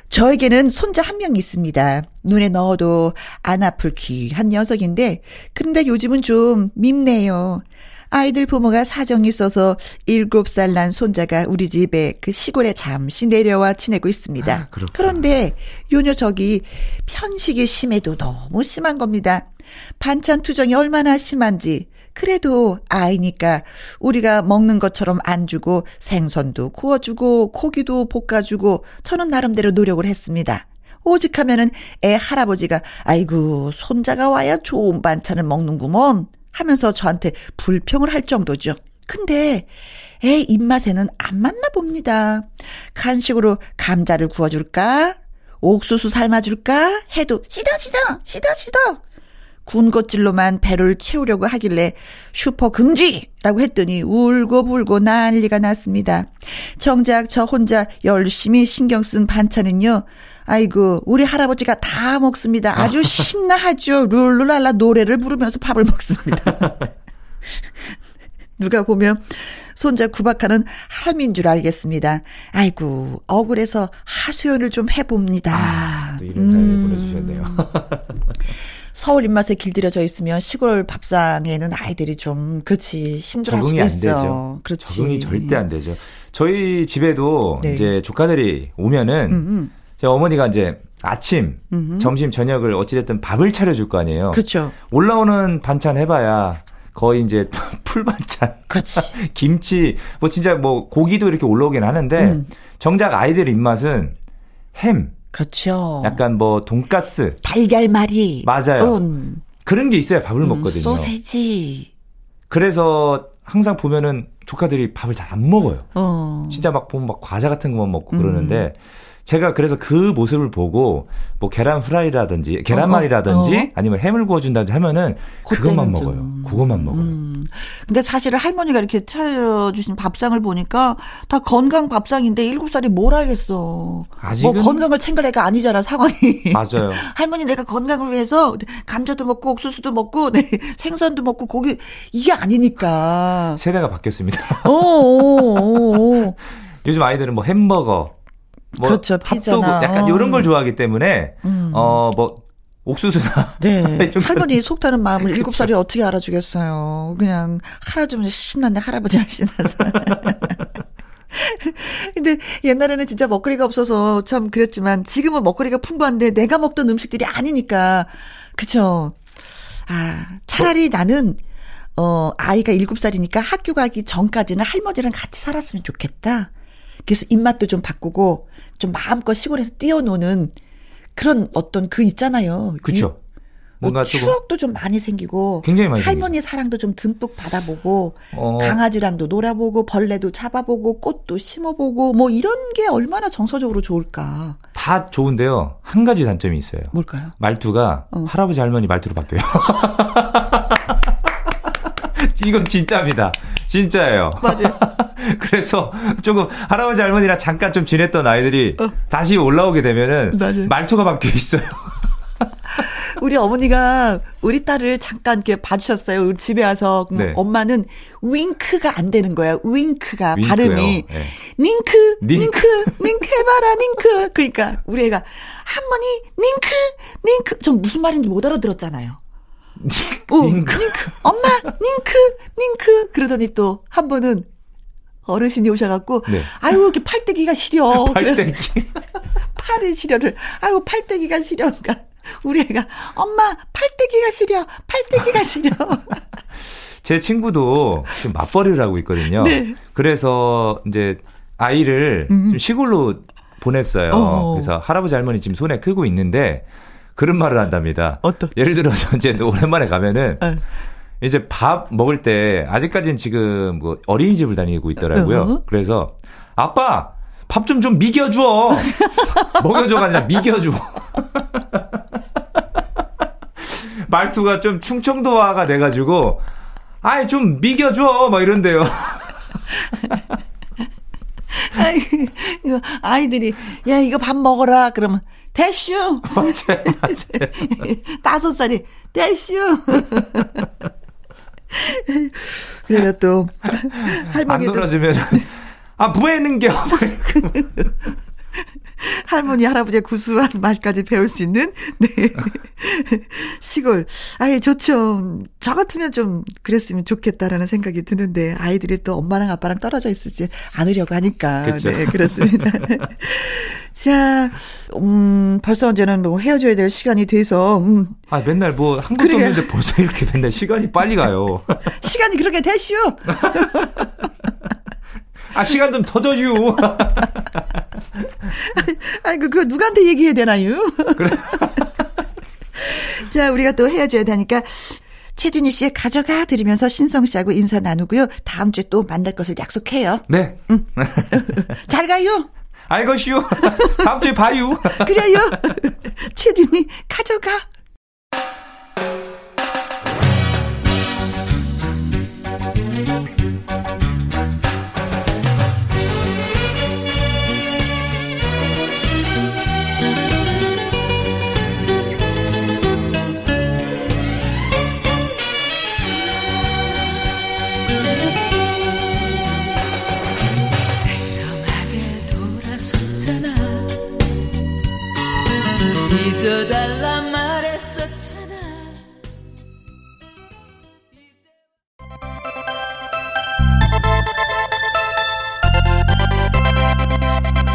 저에게는 손자 한 명 있습니다. 눈에 넣어도 안 아플 귀한 녀석인데, 근데 요즘은 좀 밉네요. 아이들 부모가 사정이 있어서 일곱 살 난 손자가 우리 집에 그 시골에 잠시 내려와 지내고 있습니다. 아. 그런데 요 녀석이 편식이 심해도 너무 심한 겁니다. 반찬 투정이 얼마나 심한지. 그래도 아이니까 우리가 먹는 것처럼 안 주고 생선도 구워주고 고기도 볶아주고 저는 나름대로 노력을 했습니다. 오직 하면은 애 할아버지가 아이고 손자가 와야 좋은 반찬을 먹는구먼 하면서 저한테 불평을 할 정도죠. 근데 애 입맛에는 안 맞나 봅니다. 간식으로 감자를 구워줄까? 옥수수 삶아줄까? 해도 시더 시더 시더 시더 군것질로만 배를 채우려고 하길래 슈퍼 금지라고 했더니 울고 불고 난리가 났습니다. 정작 저 혼자 열심히 신경 쓴 반찬은요. 아이고 우리 할아버지가 다 먹습니다. 아주 신나하죠. 룰루랄라 노래를 부르면서 밥을 먹습니다. 누가 보면 손자 구박하는 할미인 줄 알겠습니다. 아이고 억울해서 하소연을 좀 해봅니다. 또 이런 사연을 음. 보내주셨네요. 서울 입맛에 길들여져 있으면 시골 밥상에는 아이들이 좀 그렇지 힘들어할 수도 적응이 안. 되죠. 그렇지. 적응이 절대 안 되죠. 저희 집에도 네. 이제 조카들이 오면은 음. 제 어머니가 이제 아침, 점심, 저녁을 어찌됐든 밥을 차려줄 거 아니에요. 그렇죠. 올라오는 반찬 해봐야 거의 이제 풀 반찬, 그렇지. 김치, 뭐 진짜 뭐 고기도 이렇게 올라오긴 하는데 음. 정작 아이들 입맛은 햄, 그렇죠. 약간 뭐 돈가스 달걀말이. 맞아요. 음, 그런 게 있어야 밥을 음, 먹거든요. 소세지. 그래서 항상 보면은 조카들이 밥을 잘 안 먹어요. 어. 진짜 막 보면 막 과자 같은 것만 먹고 음. 그러는데 제가 그래서 그 모습을 보고 뭐 계란 후라이라든지 계란말이라든지 어, 어. 아니면 햄을 구워준다든지 하면은 그것만 먹어요. 좀. 그것만 먹어요. 음. 근데 사실은 할머니가 이렇게 차려주신 밥상을 보니까 다 건강 밥상인데 일곱 살이 뭘 알겠어. 아직은- 뭐 건강을 챙길 애가 아니잖아 상황이. 맞아요. 할머니 내가 건강을 위해서 감자도 먹고 옥수수도 먹고 네, 생선도 먹고 고기 이게 아니니까. 세대가 바뀌었습니다. 어, 어어어어. 요즘 아이들은 뭐 햄버거, 뭐 그렇죠, 핫도그 피자나. 약간 어. 이런 걸 좋아하기 때문에 음. 어뭐 옥수수나 네. 할머니 속 타는 마음을 일곱 살이 어떻게 알아주겠어요. 그냥 할아주면 신났네, 할아버지랑 신나서. 근데 옛날에는 진짜 먹거리가 없어서 참 그랬지만 지금은 먹거리가 풍부한데 내가 먹던 음식들이 아니니까. 그쵸. 아, 차라리 나는, 어, 아이가 일곱 살이니까 학교 가기 전까지는 할머니랑 같이 살았으면 좋겠다. 그래서 입맛도 좀 바꾸고 좀 마음껏 시골에서 뛰어노는 그런 어떤 그 있잖아요. 그렇죠. 뭐 뭔가 추억도 좀 많이 생기고 굉장히 많이 할머니의 사랑도 좀 듬뿍 받아보고 어. 강아지랑도 놀아보고 벌레도 잡아보고 꽃도 심어보고 뭐 이런 게 얼마나 정서적으로 좋을까 다 좋은데요. 한 가지 단점이 있어요. 뭘까요? 말투가 어. 할아버지 할머니 말투로 바뀌어요. 이건 진짜입니다. 진짜예요. 맞아요. 그래서 조금 할아버지 할머니랑 잠깐 좀 지냈던 아이들이 다시 올라오게 되면은 어. 맞아요. 말투가 바뀌어 있어요. 우리 어머니가 우리 딸을 잠깐 이렇게 봐주셨어요. 우리 집에 와서 음, 네. 엄마는 윙크가 안 되는 거야. 윙크가 윙크요. 발음이 네. 닝크 닝크. 닝크 해봐라 닝크. 그러니까 우리 애가 할머니 닝크 닝크 좀 무슨 말인지 못 알아들었잖아요. 어, 닝크. 닝크. 엄마, 닝크, 닝크. 그러더니 또 한 번은 어르신이 오셔갖고, 네. 아유, 이렇게 팔대기가 시려. 팔땡기. 팔이 시려를, 아유, 팔대기가 시려. 그러니까 우리 애가, 엄마, 팔대기가 시려. 팔대기가 시려. 제 친구도 지금 맞벌이를 하고 있거든요. 네. 그래서 이제 아이를 좀 시골로 보냈어요. 어. 그래서 할아버지 할머니 지금 손에 크고 있는데 그런 말을 한답니다. 어떤? 예를 들어서 이제 오랜만에 가면은 어. 이제 밥 먹을 때 아직까지는 지금 뭐 어린이집을 다니고 있더라고요. 어. 그래서 아빠 밥좀좀 미겨줘. 먹여줘가 아니라 미겨줘. 말투가 좀 충청도화가 돼가지고 아이 좀 미겨줘 막 이런데요. 아이들이, 야, 이거 밥 먹어라. 그러면, 대슈. 맞아요, 맞아요. 다섯 살이, 대슈. 그래요, 또. 안 할머니도. 놀아주면 아 부에는겨. 할머니, 할아버지의 구수한 말까지 배울 수 있는, 네. 시골. 아예 좋죠. 저 같으면 좀 그랬으면 좋겠다라는 생각이 드는데, 아이들이 또 엄마랑 아빠랑 떨어져 있지 않으려고 하니까. 그쵸. 네, 그렇습니다. 자, 음, 벌써 이제는 뭐 헤어져야 될 시간이 돼서, 음, 아 맨날 뭐한 것도 그러게. 없는데 벌써 이렇게 맨날 시간이 빨리 가요. 시간이 그렇게 되슈! 아 시간 좀더 줘유. 아이고, 그거 누구한테 얘기해야 되나요? 자, 우리가 또 헤어져야 되니까, 최진희 씨의 가져가 드리면서 신성 씨하고 인사 나누고요. 다음 주에 또 만날 것을 약속해요. 네. 잘 가요! 알것이요. 다음 주에 봐요. 그래요! 최진희, 가져가!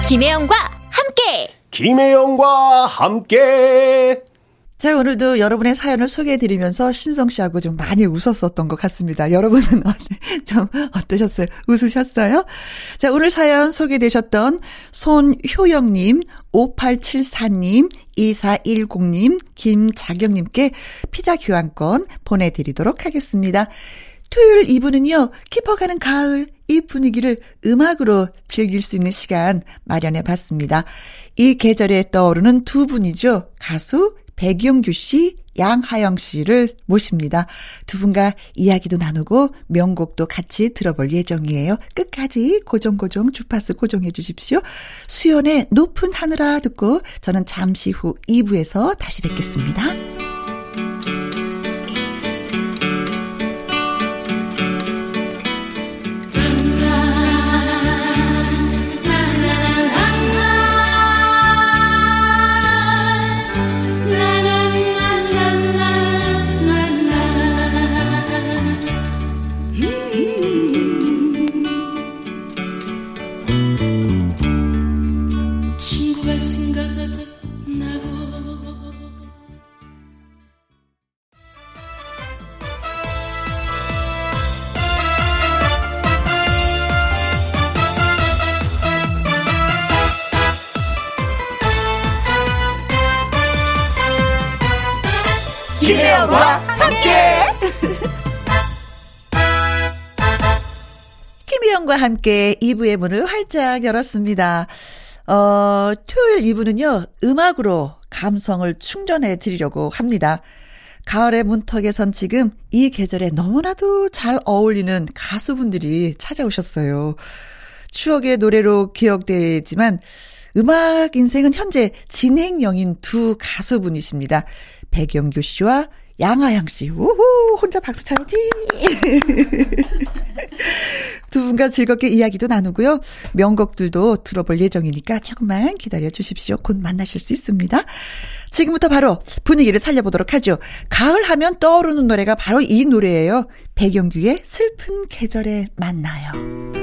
김혜영과 함께 김혜영과 함께. 자, 오늘도 여러분의 사연을 소개해드리면서 신성 씨하고 좀 많이 웃었었던 것 같습니다. 여러분은 어때- 좀 어떠셨어요? 웃으셨어요? 자, 오늘 사연 소개되셨던 손효영님, 5874님, 2410님, 김자경님께 피자 교환권 보내드리도록 하겠습니다. 토요일 2부는요, 깊어가는 가을, 이 분위기를 음악으로 즐길 수 있는 시간 마련해 봤습니다. 이 계절에 떠오르는 두 분이죠. 가수 백영규 씨, 양하영 씨를 모십니다. 두 분과 이야기도 나누고 명곡도 같이 들어볼 예정이에요. 끝까지 고정고정 주파수 고정해 주십시오. 수연의 높은 하늘아 듣고 저는 잠시 후 2부에서 다시 뵙겠습니다. 함께 2부의 문을 활짝 열었습니다. 어, 토요일 2부는요, 음악으로 감성을 충전해 드리려고 합니다. 가을의 문턱에 선 지금 이 계절에 너무나도 잘 어울리는 가수분들이 찾아오셨어요. 추억의 노래로 기억되지만 음악 인생은 현재 진행형인 두 가수분이십니다. 백영규 씨와 양아양 씨. 우후, 혼자 박수 쳐야지. 두 분과 즐겁게 이야기도 나누고요. 명곡들도 들어볼 예정이니까 조금만 기다려 주십시오. 곧 만나실 수 있습니다. 지금부터 바로 분위기를 살려보도록 하죠. 가을 하면 떠오르는 노래가 바로 이 노래예요. 백영규의 슬픈 계절에 만나요.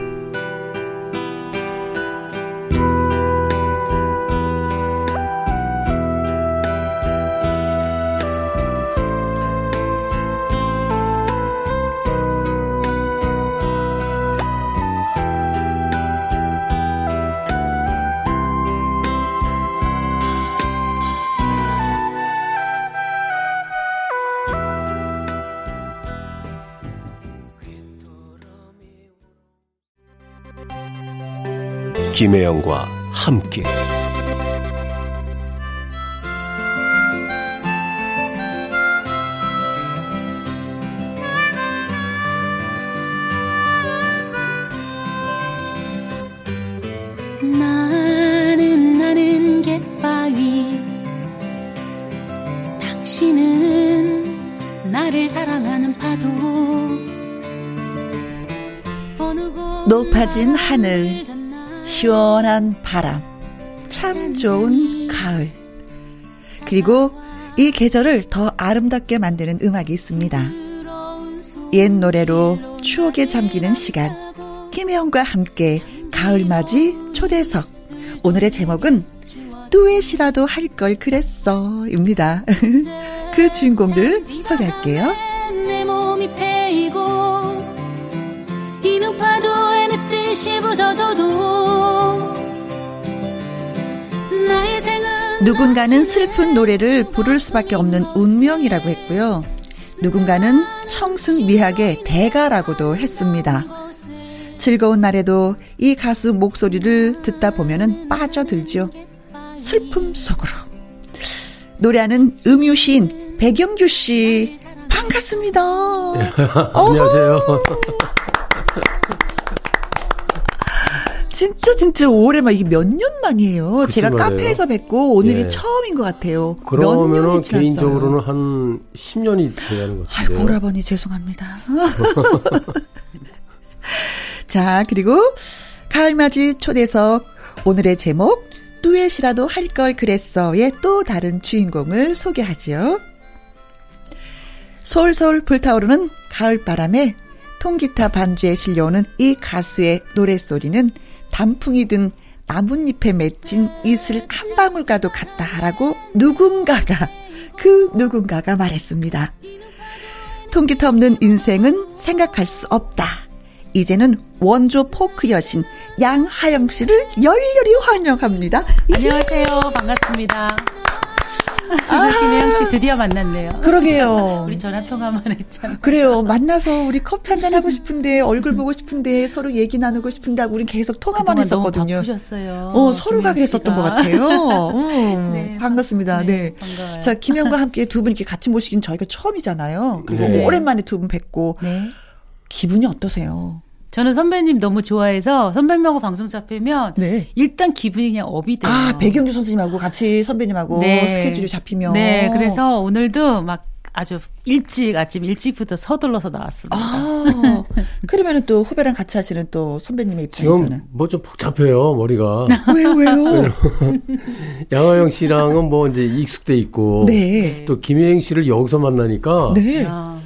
김혜영과 함께. 나는 나는 갯바위. 당신은 나를 사랑하는 파도. 어느 곳 높아진 하늘, 시원한 바람, 참 좋은 가을. 그리고 이 계절을 더 아름답게 만드는 음악이 있습니다. 옛 노래로 추억에 잠기는 시간. 김혜영과 함께 가을맞이 초대석. 오늘의 제목은 뚜엣이라도 할 걸 그랬어 입니다. 그 주인공들 소개할게요. 누군가는 슬픈 노래를 부를 수밖에 없는 운명이라고 했고요. 누군가는 청승 미학의 대가라고도 했습니다. 즐거운 날에도 이 가수 목소리를 듣다 보면은 빠져들죠. 슬픔 속으로. 노래하는 음유시인 백영주 씨 반갑습니다. 안녕하세요. 진짜 진짜 오랜만 이게 몇 년 만이에요. 제가 말이에요. 카페에서 뵙고 오늘이 예. 처음인 것 같아요. 몇 그러면은 년이 지났어요. 개인적으로는 한 10년이 돼야 하는 것 같은데요. 아이고, 오라버니 죄송합니다. 자, 그리고 가을맞이 초대석 오늘의 제목 듀엣이라도 할 걸 그랬어의 또 다른 주인공을 소개하지요. 솔솔 불타오르는 가을바람에 통기타 반주에 실려오는 이 가수의 노랫소리는 단풍이 든 나뭇잎에 맺힌 이슬 한 방울과도 같다라고 누군가가 그 누군가가 말했습니다. 통기타 없는 인생은 생각할 수 없다. 이제는 원조 포크 여신 양하영 씨를 열렬히 환영합니다. 안녕하세요. 반갑습니다. 아, 김혜영 씨 드디어 만났네요. 그러게요. 우리 전화 통화만 했잖아. 그래요. 만나서 우리 커피 한 잔 하고 싶은데 얼굴 보고 싶은데 서로 얘기 나누고 싶은데 우린 계속 통화만 했었거든요. 너무 바쁘셨어요. 어, 서로가 그랬었던 것 같아요. 음, 네, 반갑습니다. 네. 네, 반가워요. 자, 김영과 함께 두 분 이렇게 같이 모시긴 저희가 처음이잖아요. 그리고 네. 오랜만에 두 분 뵙고 네. 기분이 어떠세요? 저는 선배님 너무 좋아해서 선배님하고 방송 잡히면 네. 일단 기분이 그냥 업이 돼요. 아, 배경주 선생님하고 같이 선배님하고 네. 스케줄이 잡히면. 네, 그래서 오늘도 막 아주 일찍 아침 일찍부터 서둘러서 나왔습니다. 아, 그러면은 또 후배랑 같이 하시는 또 선배님의 입장에서는. 뭐 좀 복잡해요 머리가. 왜요, 왜요? 양화영 씨랑은 뭐 이제 익숙돼 있고 네. 또 김혜영 씨를 여기서 만나니까 네. 아,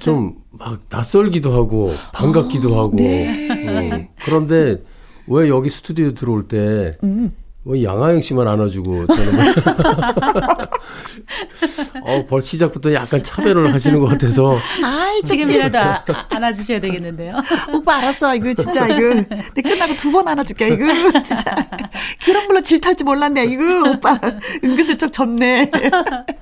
좀 막 낯설기도 하고 반갑기도 하고 네. 어, 그런데 왜 여기 스튜디오 들어올 때 음. 왜 양하영 씨만 안아주고 저는 어, 벌 시작부터 약간 차별을 하시는 것 같아서 아이, 지금이라도 아, 안아주셔야 되겠는데요. 오빠 알았어. 이거 진짜 이거 내 끝나고 두 번 안아줄게. 이거 진짜 그런 걸로 질탈 줄 몰랐네. 이거 오빠 은근슬쩍 졌네.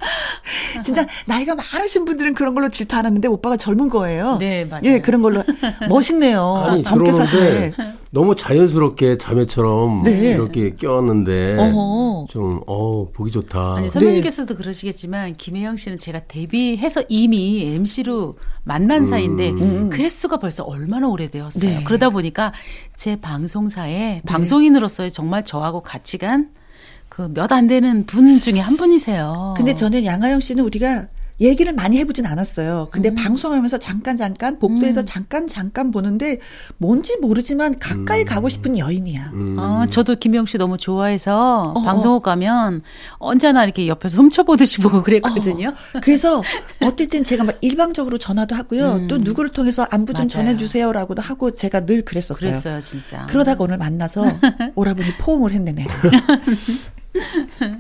진짜 나이가 많으신 분들은 그런 걸로 질투하는데 오빠가 젊은 거예요. 네, 맞아요. 예, 그런 걸로 멋있네요. 아니 젊게 사시네. 너무 자연스럽게 자매처럼 네. 이렇게 껴왔는데 어허. 좀 어 보기 좋다. 아니 선배님께서도 그러시겠지만 김혜영 씨는 제가 데뷔해서 이미 MC로 만난 사이인데 그 횟수가 벌써 얼마나 오래되었어요. 네. 그러다 보니까 제 방송사에 방송인으로서의 정말 저하고 같이 간 그 몇 안 되는 분 중에 한 분이세요. 근데 저는 양하영 씨는 우리가 얘기를 많이 해보진 않았어요. 근데 음. 방송하면서 잠깐 잠깐 복도에서 잠깐 잠깐 보는데 뭔지 모르지만 가까이 가고 싶은 여인이야. 아, 저도 김혜영 씨 너무 좋아해서 어, 방송국 가면 언제나 이렇게 옆에서 훔쳐보듯이 보고 그랬거든요. 그래서 어떨 땐 제가 막 일방적으로 전화도 하고요. 또 누구를 통해서 안부 좀 음. 맞아요. 전해주세요라고도 하고 제가 늘 그랬었어요. 그랬어요, 진짜. 그러다가 오늘 만나서 오라버니 포옹을 했네 내가.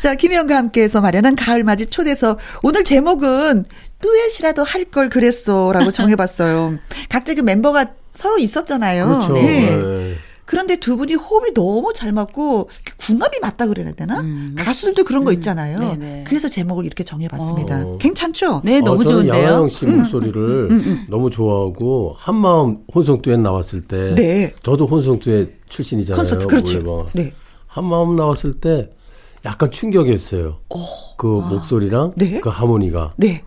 자 김희영과 함께해서 마련한 가을맞이 초대서 오늘 제목은 듀엣이라도 할 걸 그랬어라고 정해봤어요. 각자 그 멤버가 서로 있었잖아요. 그렇죠. 네. 네. 그런데 두 분이 호흡이 너무 잘 맞고 궁합이 맞다 그래야 되나? 음, 가수들도 그런 거 있잖아요. 네네. 그래서 제목을 이렇게 정해봤습니다. 어. 괜찮죠? 네, 너무 어, 저는 좋은데요. 양하영 씨 목소리를 너무 좋아하고 한마음 혼성 듀엣 나왔을 때 네. 저도 혼성 듀엣 출신이잖아요. 콘서트 그렇죠. 올해방. 네. 한 마음 나왔을 때 약간 충격이었어요. 그 목소리랑 네. 그 하모니가. 네.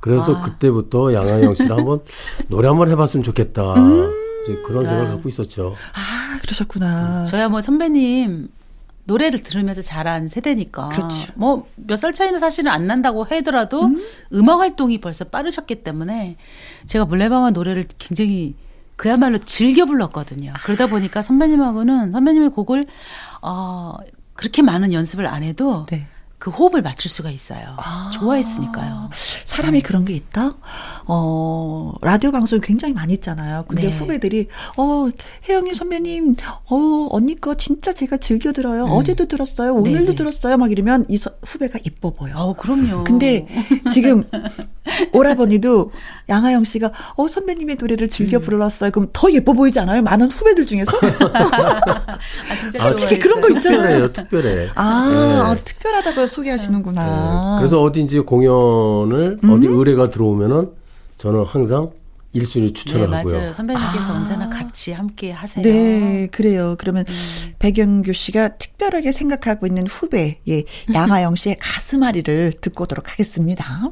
그래서 아. 그때부터 양하영 씨를 한번 노래 한번 해봤으면 좋겠다. 음. 이제 그런 생각을 갖고 있었죠. 아 그러셨구나. 저야 뭐 선배님 노래를 들으면서 자란 세대니까. 그렇죠. 뭐 몇 살 차이는 사실은 안 난다고 하더라도 음. 악 활동이 벌써 빠르셨기 때문에 제가 물레방아 노래를 굉장히 그야말로 즐겨 불렀거든요. 그러다 보니까 선배님하고는 선배님의 곡을 어 그렇게 많은 연습을 안 해도 네. 그 호흡을 맞출 수가 있어요. 좋아했으니까요. 사람이 그런 게 있다? 어, 라디오 방송이 굉장히 많이 있잖아요. 근데 네. 후배들이, 어, 혜영이 선배님, 어, 언니 거 진짜 제가 즐겨 들어요. 어제도 들었어요. 오늘도 음. 네네. 들었어요. 막 이러면 이 서- 후배가 이뻐 보여. 어, 그럼요. 근데 지금 오라버니도 양하영 씨가 어 선배님의 노래를 즐겨 음. 불렀어요. 그럼 더 예뻐 보이지 않아요? 많은 후배들 중에서? 아, 진짜 솔직히. 그런 거 있잖아요. 특별해요, 특별해. 아, 네. 아, 특별하다고 소개하시는구나. 그래서 어디 이제 공연을 음? 어디 의뢰가 들어오면은 저는 항상 1순위 네, 추천을 하고요. 맞아요. 선배님께서 언제나 같이 함께 하세요. 아. 네, 그래요. 그러면 음. 백영규 씨가 특별하게 생각하고 있는 후배, 예, 양하영 씨의 가슴앓이를 듣고 오도록 하겠습니다.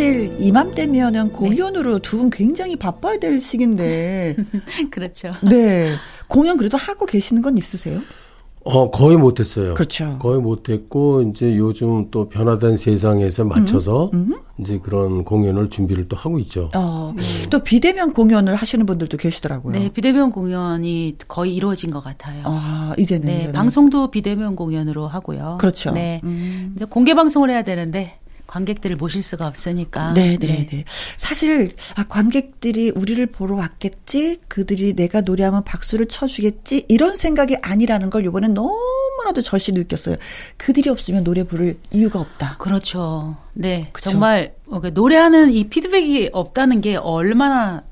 사실 이맘때면은 공연으로 두분 굉장히 바빠야 될 시기인데. 그렇죠. 네. 공연 그래도 하고 계시는 건 있으세요? 어, 거의 못했어요. 그렇죠. 거의 못했고, 이제 요즘 또 변화된 세상에서 맞춰서 이제 그런 공연을 준비를 또 하고 있죠. 어, 또 비대면 공연을 하시는 분들도 계시더라고요. 네, 비대면 공연이 거의 이루어진 것 같아요. 아, 이제는. 네, 이제는. 방송도 비대면 공연으로 하고요. 그렇죠. 네. 음. 이제 공개 방송을 해야 되는데 관객들을 모실 수가 없으니까. 네, 네, 네. 사실 아, 관객들이 우리를 보러 왔겠지, 그들이 내가 노래하면 박수를 쳐주겠지 이런 생각이 아니라는 걸 이번엔 너무나도 절실히 느꼈어요. 그들이 없으면 노래 부를 이유가 없다. 그렇죠. 네. 그쵸. 정말 어, 그 노래하는 이 피드백이 없다는 게 얼마나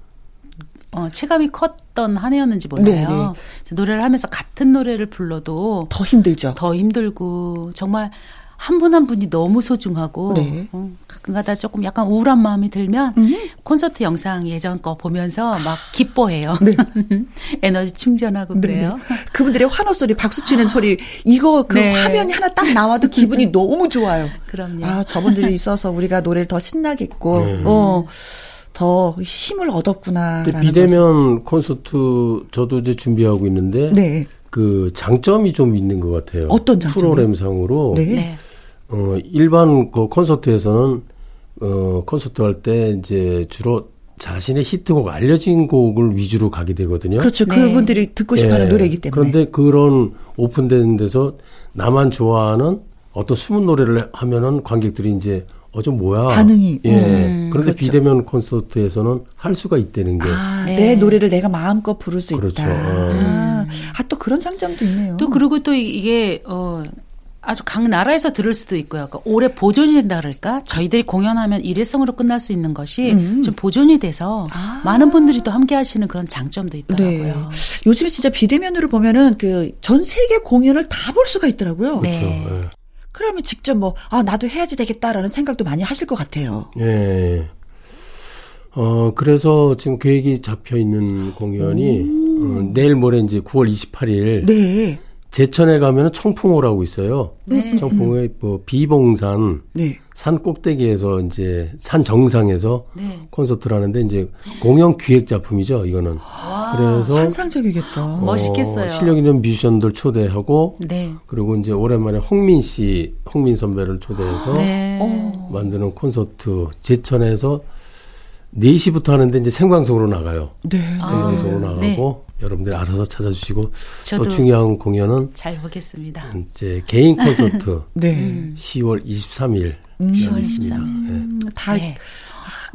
어, 체감이 컸던 한 해였는지 몰라요. 네, 네. 노래를 하면서 같은 노래를 불러도 더 힘들죠. 더 힘들고 정말 한분한 분이 너무 소중하고 네. 어, 가끔가다 조금 약간 우울한 마음이 들면 음. 콘서트 영상 예전 거 보면서 막 기뻐해요. 에너지 충전하고 네, 그래요. 네. 그분들의 환호 소리, 박수 치는 소리, 이거 그 네. 화면이 하나 딱 나와도 기분이 너무 좋아요. 그럼요. 아, 저분들이 있어서 우리가 노래를 더 신나게 했고, 네. 어, 더 힘을 얻었구나라는 근데 비대면 콘서트 저도 이제 준비하고 있는데. 네. 그 장점이 좀 있는 것 같아요. 어떤 장점이요? 프로그램상으로. 네. 네. 어, 일반 그 콘서트에서는 어, 콘서트 할 때 이제 주로 자신의 히트곡 알려진 곡을 위주로 가게 되거든요. 그렇죠. 네. 그분들이 듣고 싶어하는 예. 노래이기 때문에. 그런데 그런 오픈된 데서 나만 좋아하는 어떤 숨은 노래를 하면은 관객들이 이제 어좀 뭐야 반응이, 예. 음, 그런데 그렇죠. 비대면 콘서트에서는 할 수가 있다는 게 아, 네. 내 노래를 내가 마음껏 부를 수 그렇죠. 있다. 어. 아, 아, 또 그런 장점도 있네요. 또 그리고 또 이- 이게 어 아주 각 나라에서 들을 수도 있고요. 그러니까 오래 보존이 된다 그럴까? 저희들이 공연하면 일회성으로 끝날 수 있는 것이 음. 좀 보존이 돼서 많은 분들이 또 함께 하시는 그런 장점도 네. 있더라고요. 요즘에 진짜 비대면으로 보면은 그 전 세계 공연을 다 볼 수가 있더라고요. 네. 그렇죠. 예. 그러면 직접 뭐, 아, 나도 해야지 되겠다라는 생각도 많이 하실 것 같아요. 예. 어, 그래서 지금 계획이 잡혀 있는 공연이 어, 내일 모레 이제 9월 28일 네. 제천에 가면은 청풍호라고 있어요. 네. 청풍호의 뭐 비봉산 네. 산 꼭대기에서 이제 산 정상에서 네. 콘서트를 하는데 이제 공연 기획 작품이죠. 이거는. 그래서 환상적이겠다. 어, 멋있겠어요. 실력 있는 뮤지션들 초대하고 네. 그리고 이제 오랜만에 홍민 씨, 홍민 선배를 초대해서 네. 어. 만드는 콘서트 제천에서 4시부터 하는데 이제 생방송으로 나가요. 네. 생방송으로 아, 나가고 여러분들이 알아서 찾아주시고 저도 또 중요한 공연은 잘 보겠습니다. 이제 개인 콘서트 네. 10월 23일 10월 13일. 음, 다, 네.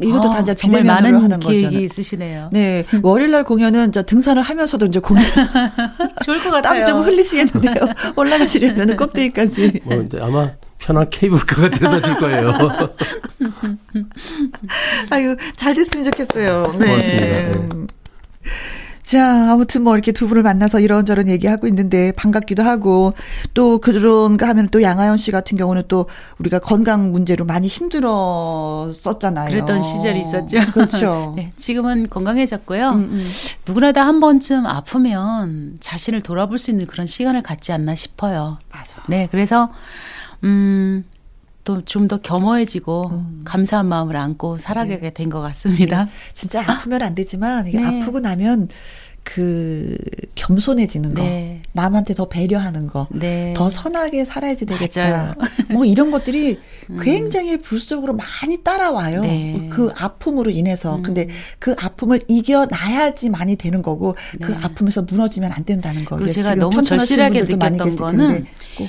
이것도 아, 다 이제 정말 많은 하는 계획이 거잖아요. 있으시네요. 네. 월요일 날 공연은 이제 등산을 하면서도 이제 공연 좋을 것 같아요. 땀 좀 흘리시겠는데요. 올라가시려면 꼭대기까지. 뭐 이제 아마 편한 케이블카가 되다 줄 거예요. 아유, 잘 됐으면 좋겠어요. 네. 고맙습니다. 네. 자, 아무튼 뭐 이렇게 두 분을 만나서 이런저런 얘기하고 있는데 반갑기도 하고 또 그런가 하면 또 양아연 씨 같은 경우는 또 우리가 건강 문제로 많이 힘들었었잖아요. 그랬던 시절이 있었죠. 그렇죠. 네, 지금은 건강해졌고요. 음, 음. 누구나 다 한 번쯤 아프면 자신을 돌아볼 수 있는 그런 시간을 갖지 않나 싶어요. 맞아. 네, 그래서 음, 또좀더 겸허해지고 음. 감사한 마음을 안고 살아가게 된것 같습니다. 진짜 아프면 안 되지만 이게 네. 아프고 나면 그 겸손해지는 거, 네. 남한테 더 배려하는 거, 네. 더 선하게 살아야지 되겠다. 맞아요. 뭐 이런 것들이 굉장히 불속으로 많이 따라와요. 네. 음. 그 아픔으로 인해서. 근데 그 아픔을 이겨나야지 많이 되는 거고 그 네. 아픔에서 무너지면 안 된다는 거. 그리고 이게 제가 너무 절실하게 느꼈던 거는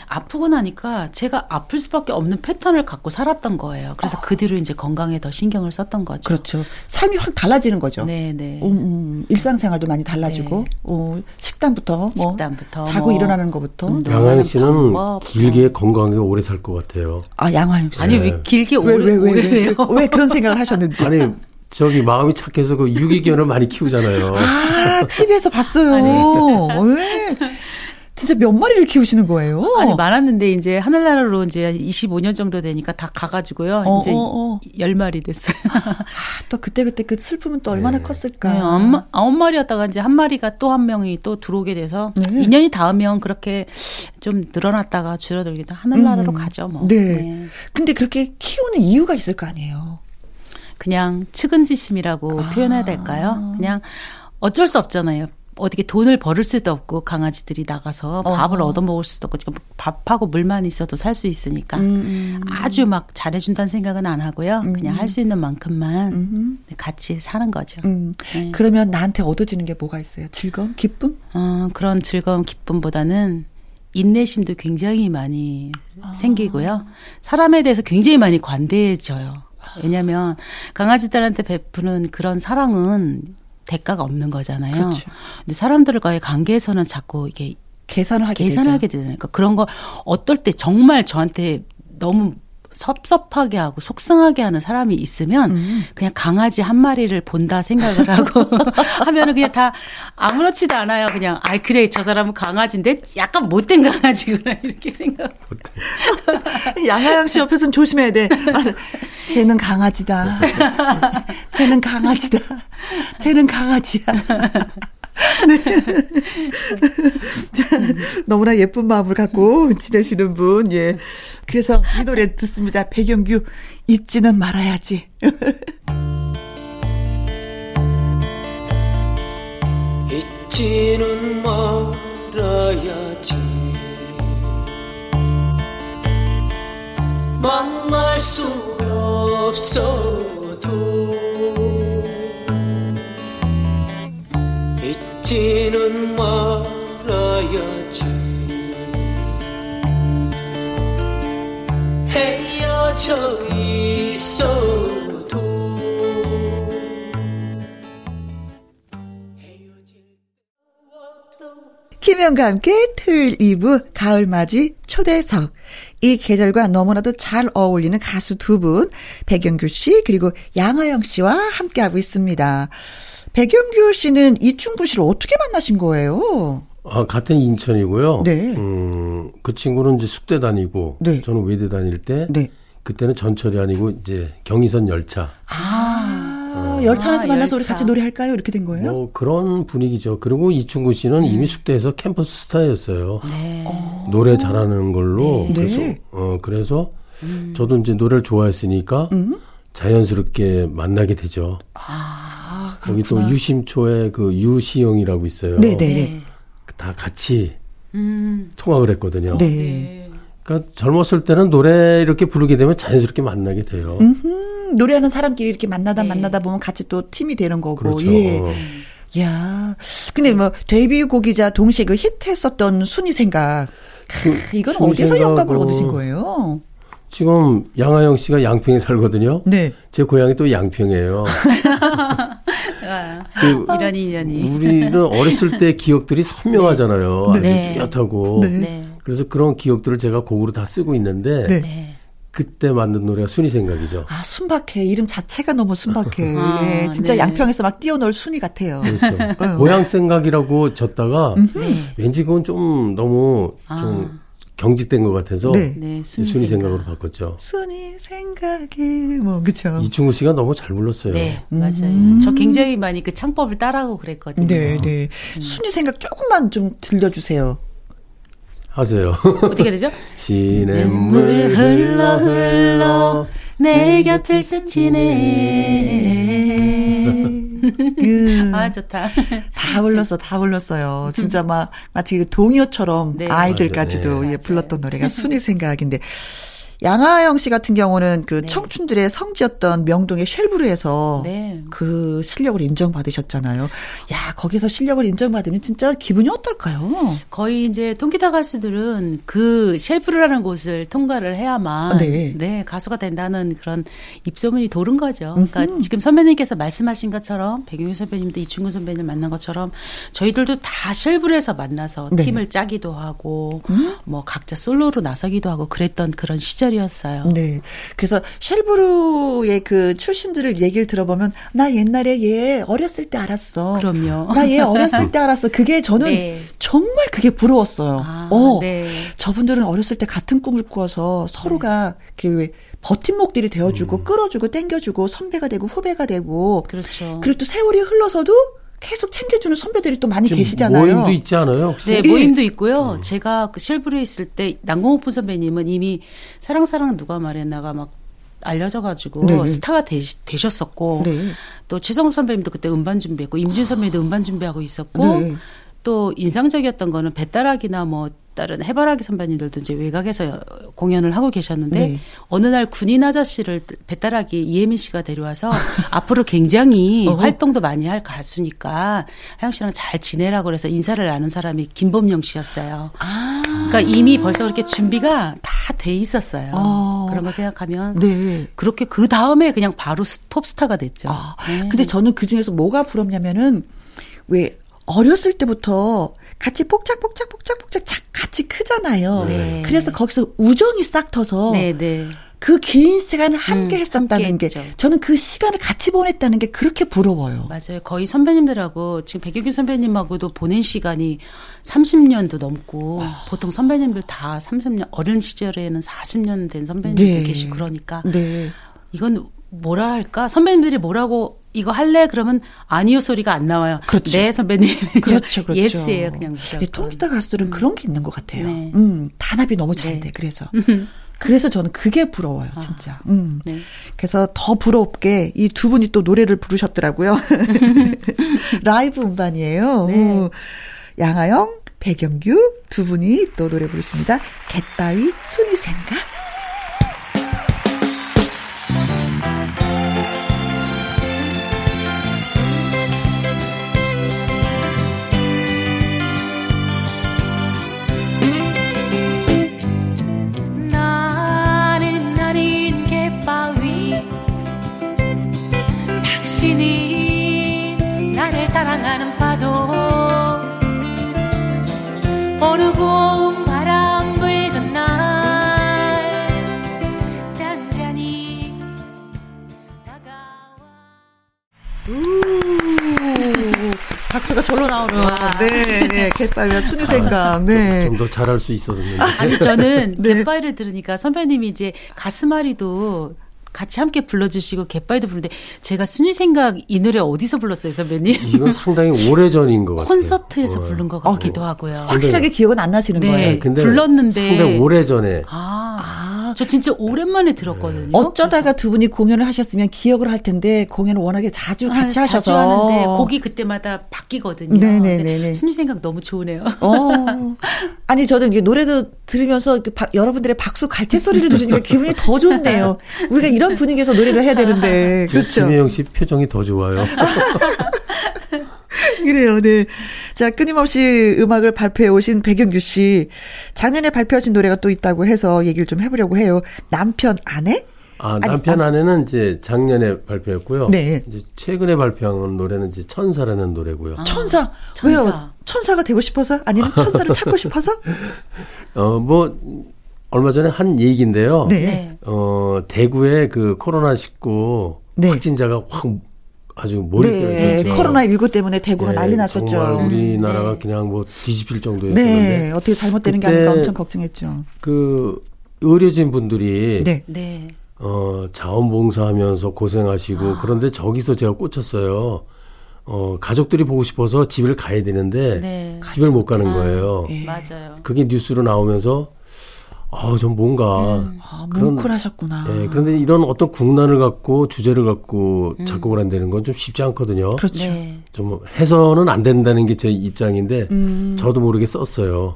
아프고 나니까 제가 아플 수밖에 없는 패턴을 갖고 살았던 거예요. 그래서 그 뒤로 이제 건강에 더 신경을 썼던 거죠. 그렇죠. 삶이 확 달라지는 거죠. 네, 네. 음, 음, 일상생활도 많이 달라 지고 네. 어, 식단부터 뭐 식단부터 자고 뭐 일어나는 것부터. 양하영 씨는 방법. 길게 건강하게 오래 살 것 같아요. 아 양화영 씨. 아니 왜 길게 왜, 오래 왜, 왜, 오래 왜? 왜, 왜 그런 생각을 하셨는지. 아니 저기 마음이 착해서 그 유기견을 많이 키우잖아요. 아, TV에서 봤어요. 왜? 진짜 몇 마리를 키우시는 거예요? 아니 많았는데 이제 하늘나라로 이제 25년 정도 되니까 다 가가지고요. 어, 이제 어, 어. 열 마리 됐어요. 아, 또 그때 그때 그 슬픔은 또 얼마나 컸을까. 네, 아홉, 마리였다가 이제 한 마리가 또 한 명이 또 들어오게 돼서 네. 2년이 닿으면 그렇게 좀 늘어났다가 줄어들기도 하늘나라로 음. 가죠 뭐. 네. 근데 그렇게 키우는 이유가 있을 거 아니에요. 그냥 측은지심이라고 표현해야 될까요? 그냥 어쩔 수 없잖아요. 어떻게 돈을 벌을 수도 없고 강아지들이 나가서 밥을. 얻어 먹을 수도 없고 지금 밥하고 물만 있어도 살 수 있으니까 아주 막 잘해준다는 생각은 안 하고요. 그냥 할 수 있는 만큼만 같이 사는 거죠. 음. 네. 그러면 나한테 얻어지는 게 뭐가 있어요? 즐거움, 기쁨? 어, 그런 즐거움, 기쁨보다는 인내심도 굉장히 많이 생기고요. 사람에 대해서 굉장히 많이 관대해져요. 왜냐하면 강아지들한테 베푸는 그런 사랑은 대가가 없는 거잖아요. 그렇죠. 근데 사람들과의 관계에서는 자꾸 이게 계산을 하게 계산을 되죠. 하게 되잖아요. 그러니까 그런 거 어떨 때 정말 저한테 너무 섭섭하게 하고 속상하게 하는 사람이 있으면 음. 그냥 강아지 한 마리를 본다 생각을 하고 하면은 그냥 다 아무렇지도 않아요. 그냥 아이 그래 저 사람은 강아지인데 약간 못된 강아지구나 이렇게 생각. 양하영 씨 옆에서는 조심해야 돼. 쟤는 강아지다. 쟤는 강아지다. 쟤는 강아지야. 네. 자, 너무나 예쁜 마음을 갖고 지내시는 분, 예. 그래서 이 노래 듣습니다. 배경규, 잊지는 말아야지. 잊지는 말아야지 만날 순 없어 김현과 함께 토요일 2부 가을맞이 초대석. 이 계절과 너무나도 잘 어울리는 가수 두 분, 백영규 씨 그리고 양하영 씨와 함께하고 있습니다. 백영규 씨는 이충구 씨를 어떻게 만나신 거예요? 아, 같은 인천이고요. 네. 음, 그 친구는 이제 숙대 다니고 네. 저는 외대 다닐 때 네. 그때는 전철이 아니고 이제 경의선 열차. 아, 열차 안에서 아, 만나서 우리 열차. 같이 노래할까요? 이렇게 된 거예요? 뭐 그런 분위기죠. 그리고 이충구 씨는 이미 숙대에서 캠퍼스 스타였어요. 네. 노래 잘하는 걸로 네. 그래서 네. 어 그래서 저도 이제 노래를 좋아했으니까 자연스럽게 만나게 되죠. 아, 거기 또 그렇구나. 유심초의 그 유시영이라고 있어요. 네, 네, 네. 다 같이 음. 통학을 했거든요. 네. 네. 그러니까 젊었을 때는 노래 이렇게 부르게 되면 자연스럽게 만나게 돼요. 음, 노래하는 사람끼리 이렇게 만나다 네. 만나다 보면 같이 또 팀이 되는 거고. 그렇죠. 예. 어. 야. 근데 뭐 데뷔곡이자 동시에 그 히트했었던 순위 생각. 크, 이건 어디서 영감을 얻으신 거예요? 지금 양하영 씨가 양평에 살거든요. 네. 제 고향이 또 양평이에요. 그 이런 인연이. 우리는 어렸을 때 기억들이 선명하잖아요. 아주 네. 뚜렷하고. 네. 네. 그래서 그런 기억들을 제가 곡으로 다 쓰고 있는데 네. 네. 그때 만든 노래가 순위 생각이죠. 아, 순박해. 이름 자체가 너무 순박해. 아, 예, 진짜 네. 양평에서 막 뛰어놀 순위 같아요. 그렇죠. 고향 생각이라고 졌다가 왠지 그건 좀 너무 좀 경직된 것 같아서 네. 네, 순위, 순위 생각 으로 생각. 바꿨죠. 순위 생각이 뭐 그죠? 이충우 씨가 너무 잘 불렀어요. 네, 맞아요. 저 굉장히 많이 그 창법을 따라하고 그랬거든요. 네, 네. 순위 생각 조금만 좀 들려주세요. 하세요. 어떻게 되죠? 시냇물 흘러 흘러 내 곁을 스치네. 음, 아, 좋다. 다 불렀어, 다 불렀어요. 진짜 막 마치 그 동요처럼 네. 아이들까지도 맞아요. 예, 불렀던 노래가 순위 생각인데 양하영 씨 같은 경우는 그 네. 청춘들의 성지였던 명동의 쉘브르에서 네. 그 실력을 인정받으셨잖아요. 야 거기서 실력을 인정받으면 진짜 기분이 어떨까요? 거의 이제 통기타 가수들은 그 쉘프르라는 곳을 통과를 해야만 네. 네. 가수가 된다는 그런 입소문이 도는 거죠. 그러니까 지금 선배님께서 말씀하신 것처럼 백용희 선배님도 이충구 선배님 만난 것처럼 저희들도 다 쉘브르에서 만나서 네. 팀을 짜기도 하고 뭐 각자 솔로로 나서기도 하고 그랬던 그런 시절이 었어요. 네. 그래서 쉘브르의 그 출신들을 얘기를 들어보면 나 옛날에 얘 어렸을 때 알았어. 그럼요. 나 얘 어렸을 때 알았어. 그게 저는 네. 정말 그게 부러웠어요. 아, 어. 네. 저분들은 어렸을 때 같은 꿈을 꾸어서 서로가 그 버팀목들이 되어주고 끌어주고 땡겨주고 선배가 되고 후배가 되고 그렇죠. 그리고 또 세월이 흘러서도 계속 챙겨주는 선배들이 또 많이 계시잖아요. 모임도 있지 않아요? 혹시? 네, 예. 모임도 있고요. 제가 그 쉘브르에 있을 때 남궁옥분 선배님은 이미 사랑사랑 누가 말했나가 막 알려져가지고 네. 스타가 되, 되셨었고 네. 또 최성 선배님도 그때 음반 준비했고 임진 선배님도 음반 준비하고 있었고 네. 또 인상적이었던 거는 배따락이나 뭐 다른 해바라기 선배님들도 이제 외곽에서 공연을 하고 계셨는데 네. 어느 날 군인 아저씨를 배따락이 이혜민 씨가 데려와서 앞으로 굉장히 어허. 활동도 많이 할 가수니까 하영 씨랑 잘 지내라고 그래서 인사를 나눈 사람이 김범용 씨였어요. 아. 그러니까 이미 벌써 그렇게 준비가 다 돼 있었어요. 어. 그런 거 생각하면 네. 그렇게 그 다음에 그냥 바로 스- 톱스타가 됐죠. 아, 네. 근데 저는 그 중에서 뭐가 부럽냐면은 왜 어렸을 때부터 같이 폭짝폭짝폭짝폭짝 자- 같이 크잖아요. 네. 그래서 거기서 우정이 싹 터서 네, 네. 그긴 시간을 함께 음, 했었다는 함께 게 했죠. 저는 그 시간을 같이 보냈다는 게 그렇게 부러워요. 맞아요. 거의 선배님들하고 지금 백유규 선배님하고도 보낸 시간이 30년도 넘고 보통 선배님들 다 30년 어린 시절에는 40년 된 선배님들도 네. 계시고 그러니까 네. 이건 뭐라 할까? 선배님들이 뭐라고 이거 할래? 그러면 아니요 소리가 안 나와요. 그렇죠. 네 선배님. 그렇죠, 그렇죠. 예스예요 그냥. 예, 통기타 가수들은 그런 게 있는 것 같아요. 네. 음, 단합이 너무 잘 네. 돼. 그래서. 그래서 저는 그게 부러워요, 진짜. 음. 네. 그래서 더 부럽게 이 두 분이 또 노래를 부르셨더라고요. 라이브 음반이에요. 네. 음. 양하영, 배경규 두 분이 또 노래 부르십니다. 개따위 순이 생각. 사랑하는 파도 어느 고운 바람 불던 날 잔잔히 다가와 박수가 절로 나오는. 네, 네. 개따위와 순이 생각. 네. 좀 더 잘할 수 있었는데. 아니 저는 네. 갯바위를 들으니까 선배님이 이제 가슴앓이도 같이 함께 불러주시고 갯바위도 부르는데 제가 순위 생각 이 노래 어디서 불렀어요 선배님? 이건 상당히 오래 전인 것 같아요. 콘서트에서 어. 부른 것 같기도 하고요. 확실하게 기억은 안 나시는 네. 거예요. 근데 불렀는데. 상당히 오래 전에 아, 저 진짜 오랜만에 들었거든요. 어쩌다가 두 분이 공연을 하셨으면 기억을 할 텐데 공연을 워낙에 자주 그래서. 같이 아, 하셔서 자주 하는데 곡이 그때마다 바뀌거든요. 네네네네. 근데 순위 생각 너무 좋으네요. 어. 아니, 저도 이게 노래도 들으면서 그 바- 여러분들의 박수 갈채 소리를 들으니까 기분이 더 좋네요. 우리가 이런 분위기에서 노래를 해야 되는데. 지금 그렇죠. 김혜영 씨 표정이 더 좋아요. 그래요, 네. 자, 끊임없이 음악을 발표해 오신 백영규 씨. 작년에 발표하신 노래가 또 있다고 해서 얘기를 좀 해보려고 해요. 남편, 아내? 아, 아니, 남편 아 내는 이제 작년에 발표했고요. 네. 이제 최근에 발표한 노래는 이제 천사라는 노래고요. 천사. 천사. 왜요? 천사가 되고 싶어서? 아니면 천사를 찾고 싶어서? 어, 뭐 얼마 전에 한 얘기인데요. 네. 네. 어, 대구에 그 코로나 19 네. 확진자가 확 아주 몰입되어 네. 있었죠. 코로나 19 때문에 대구가 네, 난리 났었죠. 정말 우리나라가 네. 그냥 뭐 뒤집힐 정도였었는데 네. 어떻게 잘못되는 게 아닌가 엄청 걱정했죠. 그 의료진 분들이 네. 네. 어, 자원봉사하면서 고생하시고 아. 그런데 저기서 제가 꽂혔어요. 어, 가족들이 보고 싶어서 집을 가야 되는데 네. 집을 못 가는 거예요. 예. 맞아요. 그게 뉴스로 나오면서 아, 좀 뭔가 음. 아, 뭉클하셨구나. 예, 그런데 이런 어떤 국난을 갖고 주제를 갖고 작곡을 한다는 건 좀 쉽지 않거든요. 음. 그렇죠. 네. 좀 해서는 안 된다는 게 제 입장인데 음. 저도 모르게 썼어요.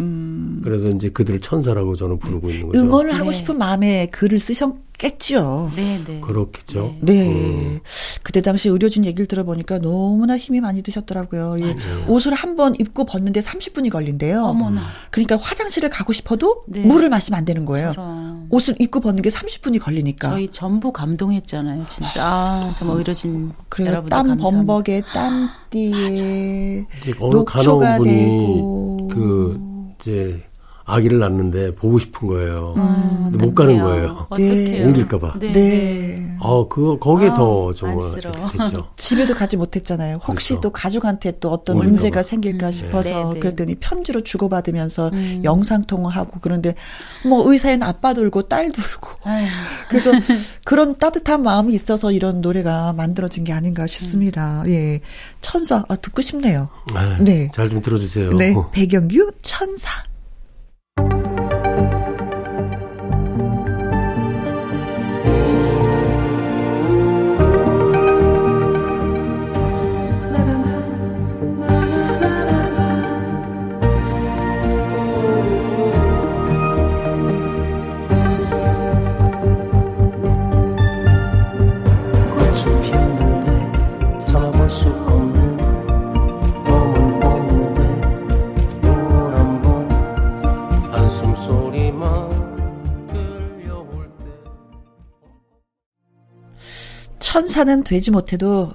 그래서 이제 그들을 천사라고 저는 부르고 있는 거죠. 응원을 하고 네. 싶은 마음에 글을 쓰셨 겠죠. 네, 네. 그렇겠죠. 네. 그때 당시 의료진 얘기를 들어보니까 너무나 힘이 많이 드셨더라고요. 예. 옷을 한 번 입고 벗는데 30분이 걸린대요. 어머나. 그러니까 화장실을 가고 싶어도 네. 물을 마시면 안 되는 거예요. 저런. 옷을 입고 벗는 게 30분이 걸리니까. 저희 전부 감동했잖아요, 진짜. 아, 정말 의료진 그래요. 여러분들 땀 감사합니다. 범벅에 땀띠에 녹초가 되고. 그 이제 아기를 낳는데 보고 싶은 거예요. 아, 근데 못 가는. 거예요. 어떡해요. 옮길까봐. 네. 네. 아, 그거 거기에 아, 더 정말. 애틋했죠. 집에도 가지 못했잖아요. 혹시 그렇죠. 또 가족한테 또 어떤 문제가 봐. 생길까 싶어서 네, 네. 그랬더니 편지로 주고받으면서 음. 영상 통화하고 그런데 뭐 의사엔 아빠도 울고 딸도 울고 아휴. 그래서 그런 따뜻한 마음이 있어서 이런 노래가 만들어진 게 아닌가 싶습니다. 예. 천사 아, 듣고 싶네요. 아, 네. 잘 좀 들어주세요. 네. 배경규 천사. 천사는 되지 못해도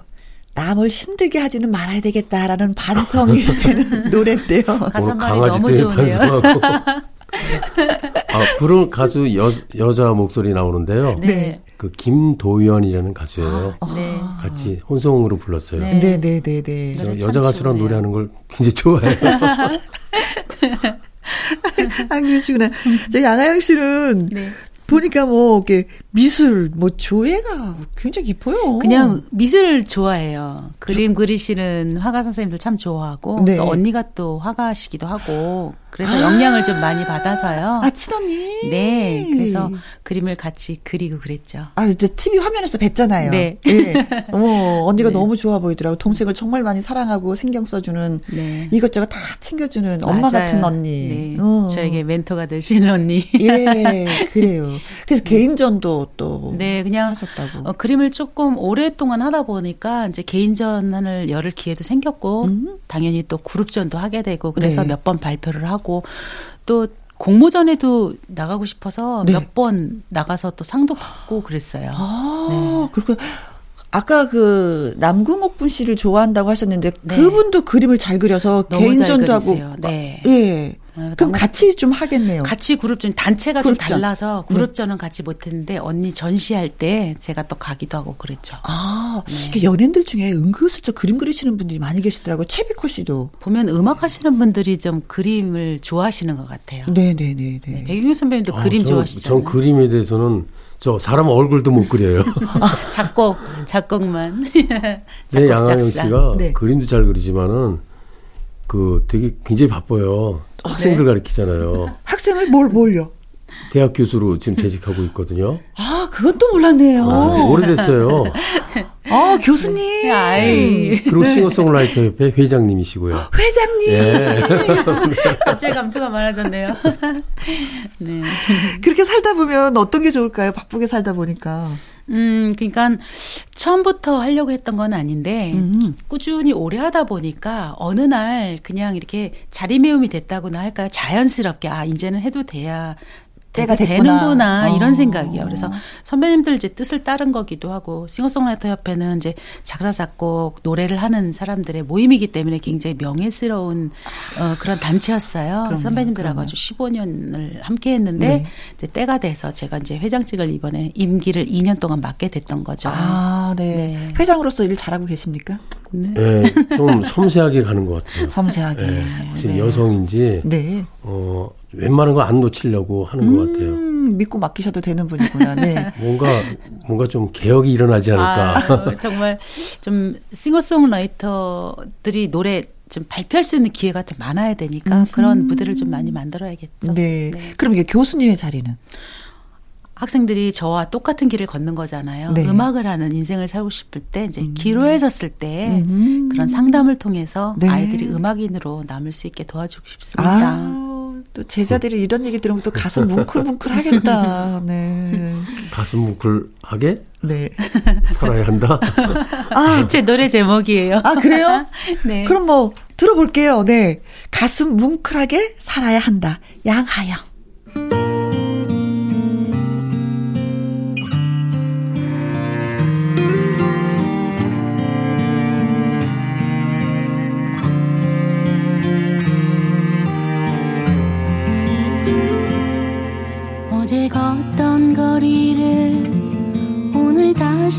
남을 힘들게 하지는 말아야 되겠다라는 반성이 되는 노래인데요. 오늘 가사말이 강아지 너무 때문에. 반성하고. 아, 부른 가수 여, 여자 목소리 나오는데요. 네. 그 김도연이라는 가수예요. 네. 같이 혼성으로 불렀어요. 네. 네, 네, 네, 네. 노래 참 여자 가수랑. 노래하는 걸 굉장히 좋아해요. 아, 그러시구나. 저 양아영 씨는 네. 보니까 뭐, 이렇게 미술, 뭐, 조예가 굉장히 깊어요. 그냥 미술 좋아해요. 그림 그리시는 화가 선생님들 참 좋아하고 네. 또 언니가 또 화가시기도 하고 그래서 영향을 좀 많이 받아서요. 아, 친언니? 네, 그래서 그림을 같이 그리고 그랬죠. 아, 이제 TV 화면에서 뵀잖아요. 네. 예. 어머, 언니가 네. 너무 좋아 보이더라고. 동생을 정말 많이 사랑하고 신경 써주는, 네. 이것저것 다 챙겨주는 엄마 맞아요. 같은 언니. 네, 어. 저에게 멘토가 되시는 언니. 예, 그래요. 그래서 개인전도 또. 네, 그냥 하셨다고. 어, 그림을 조금 오랫동안 하다 보니까 이제 개인전을 열을 기회도 생겼고 당연히 또 그룹전도 하게 되고 그래서 음. 네. 몇번 발표를 하고 또 공모전에도 나가고 싶어서 네. 몇번 나가서 또 상도 받고 그랬어요. 아, 네. 그렇군. 아까 그 남궁옥분 씨를 좋아한다고 하셨는데 네. 그분도 그림을 잘 그려서 개인전도 하고. 네. 예. 어, 그럼 같이 좀 하겠네요. 같이 그룹전 단체가 좀 그룹전. 달라서 그룹전은 같이 못했는데 언니 전시할 때 제가 또 가기도 하고 그랬죠. 아, 네. 연예인들 중에 은근슬쩍 그림 그리시는 분들이 많이 계시더라고요. 최비코 씨도. 보면 음악 하시는 분들이 좀 그림을 좋아하시는 것 같아요. 네네네네. 네, 백윤 선배님도 아, 그림 저는- 좋아하시잖아요. 전 그림에 대해서는 저 사람 얼굴도 못 그려요. 작곡, 작곡만. 네, 작곡, 양하영 작사. 씨가 네. 그림도 잘 그리지만은 그 되게 굉장히 바빠요. 학생들 가르치잖아요. 학생을 뭘, 뭘요? 대학 교수로 지금 재직하고 있거든요. 아, 그건 또 몰랐네요. 아, 오래됐어요. 아, 교수님. 아이. 그리고 싱어송라이터 협회 회장님이시고요. 회장님. 예. 갑자기 감투가 많아졌네요. 네. 그렇게 살다 보면 어떤 게 좋을까요? 바쁘게 살다 보니까. 음, 그러니까 처음부터 하려고 했던 건 아닌데 음. 꾸준히 오래 하다 보니까 어느 날 그냥 이렇게 자리매움이 됐다고나 할까요? 자연스럽게 아 이제는 해도 돼야 때가 됐구나. 되는구나 이런 어. 생각이요. 그래서 선배님들 이제 뜻을 따른 거기도 하고 싱어송라이터 협회는 이제 작사 작곡 노래를 하는 사람들의 모임이기 때문에 굉장히 명예스러운 어, 그런 단체였어요. 그럼요, 선배님들하고 그럼요. 아주 15년을 함께했는데 네. 이제 때가 돼서 제가 이제 회장직을 이번에 임기를 2년 동안 맡게 됐던 거죠. 아, 네. 네. 회장으로서 일 잘하고 계십니까? 예, 좀 섬세하게 가는 것 같아요. 섬세하게. 예, 확실히 네. 여성인지 네. 어, 웬만한 거 안 놓치려고 하는 것 같아요. 음, 믿고 맡기셔도 되는 분이구나. 네. 뭔가 뭔가 좀 개혁이 일어나지 않을까. 아, 정말 좀 싱어송라이터들이 노래 좀 발표할 수 있는 기회가 좀 많아야 되니까 그런 무대를 좀 많이 만들어야겠죠. 네. 그럼 이게 교수님의 자리는? 학생들이 저와 똑같은 길을 걷는 거잖아요. 네. 음악을 하는 인생을 살고 싶을 때 이제 기로에 섰을 때 음. 그런 상담을 통해서 네. 아이들이 음악인으로 남을 수 있게 도와주고 싶습니다. 아, 또 제자들이 이런 얘기 들으면 또 가슴 뭉클뭉클 하겠다. 네. 가슴 뭉클하게 네. 살아야 한다. 아, 제 노래 제목이에요. 아, 그래요? 네. 그럼 뭐, 들어볼게요. 네. 가슴 뭉클하게 살아야 한다. 양하영.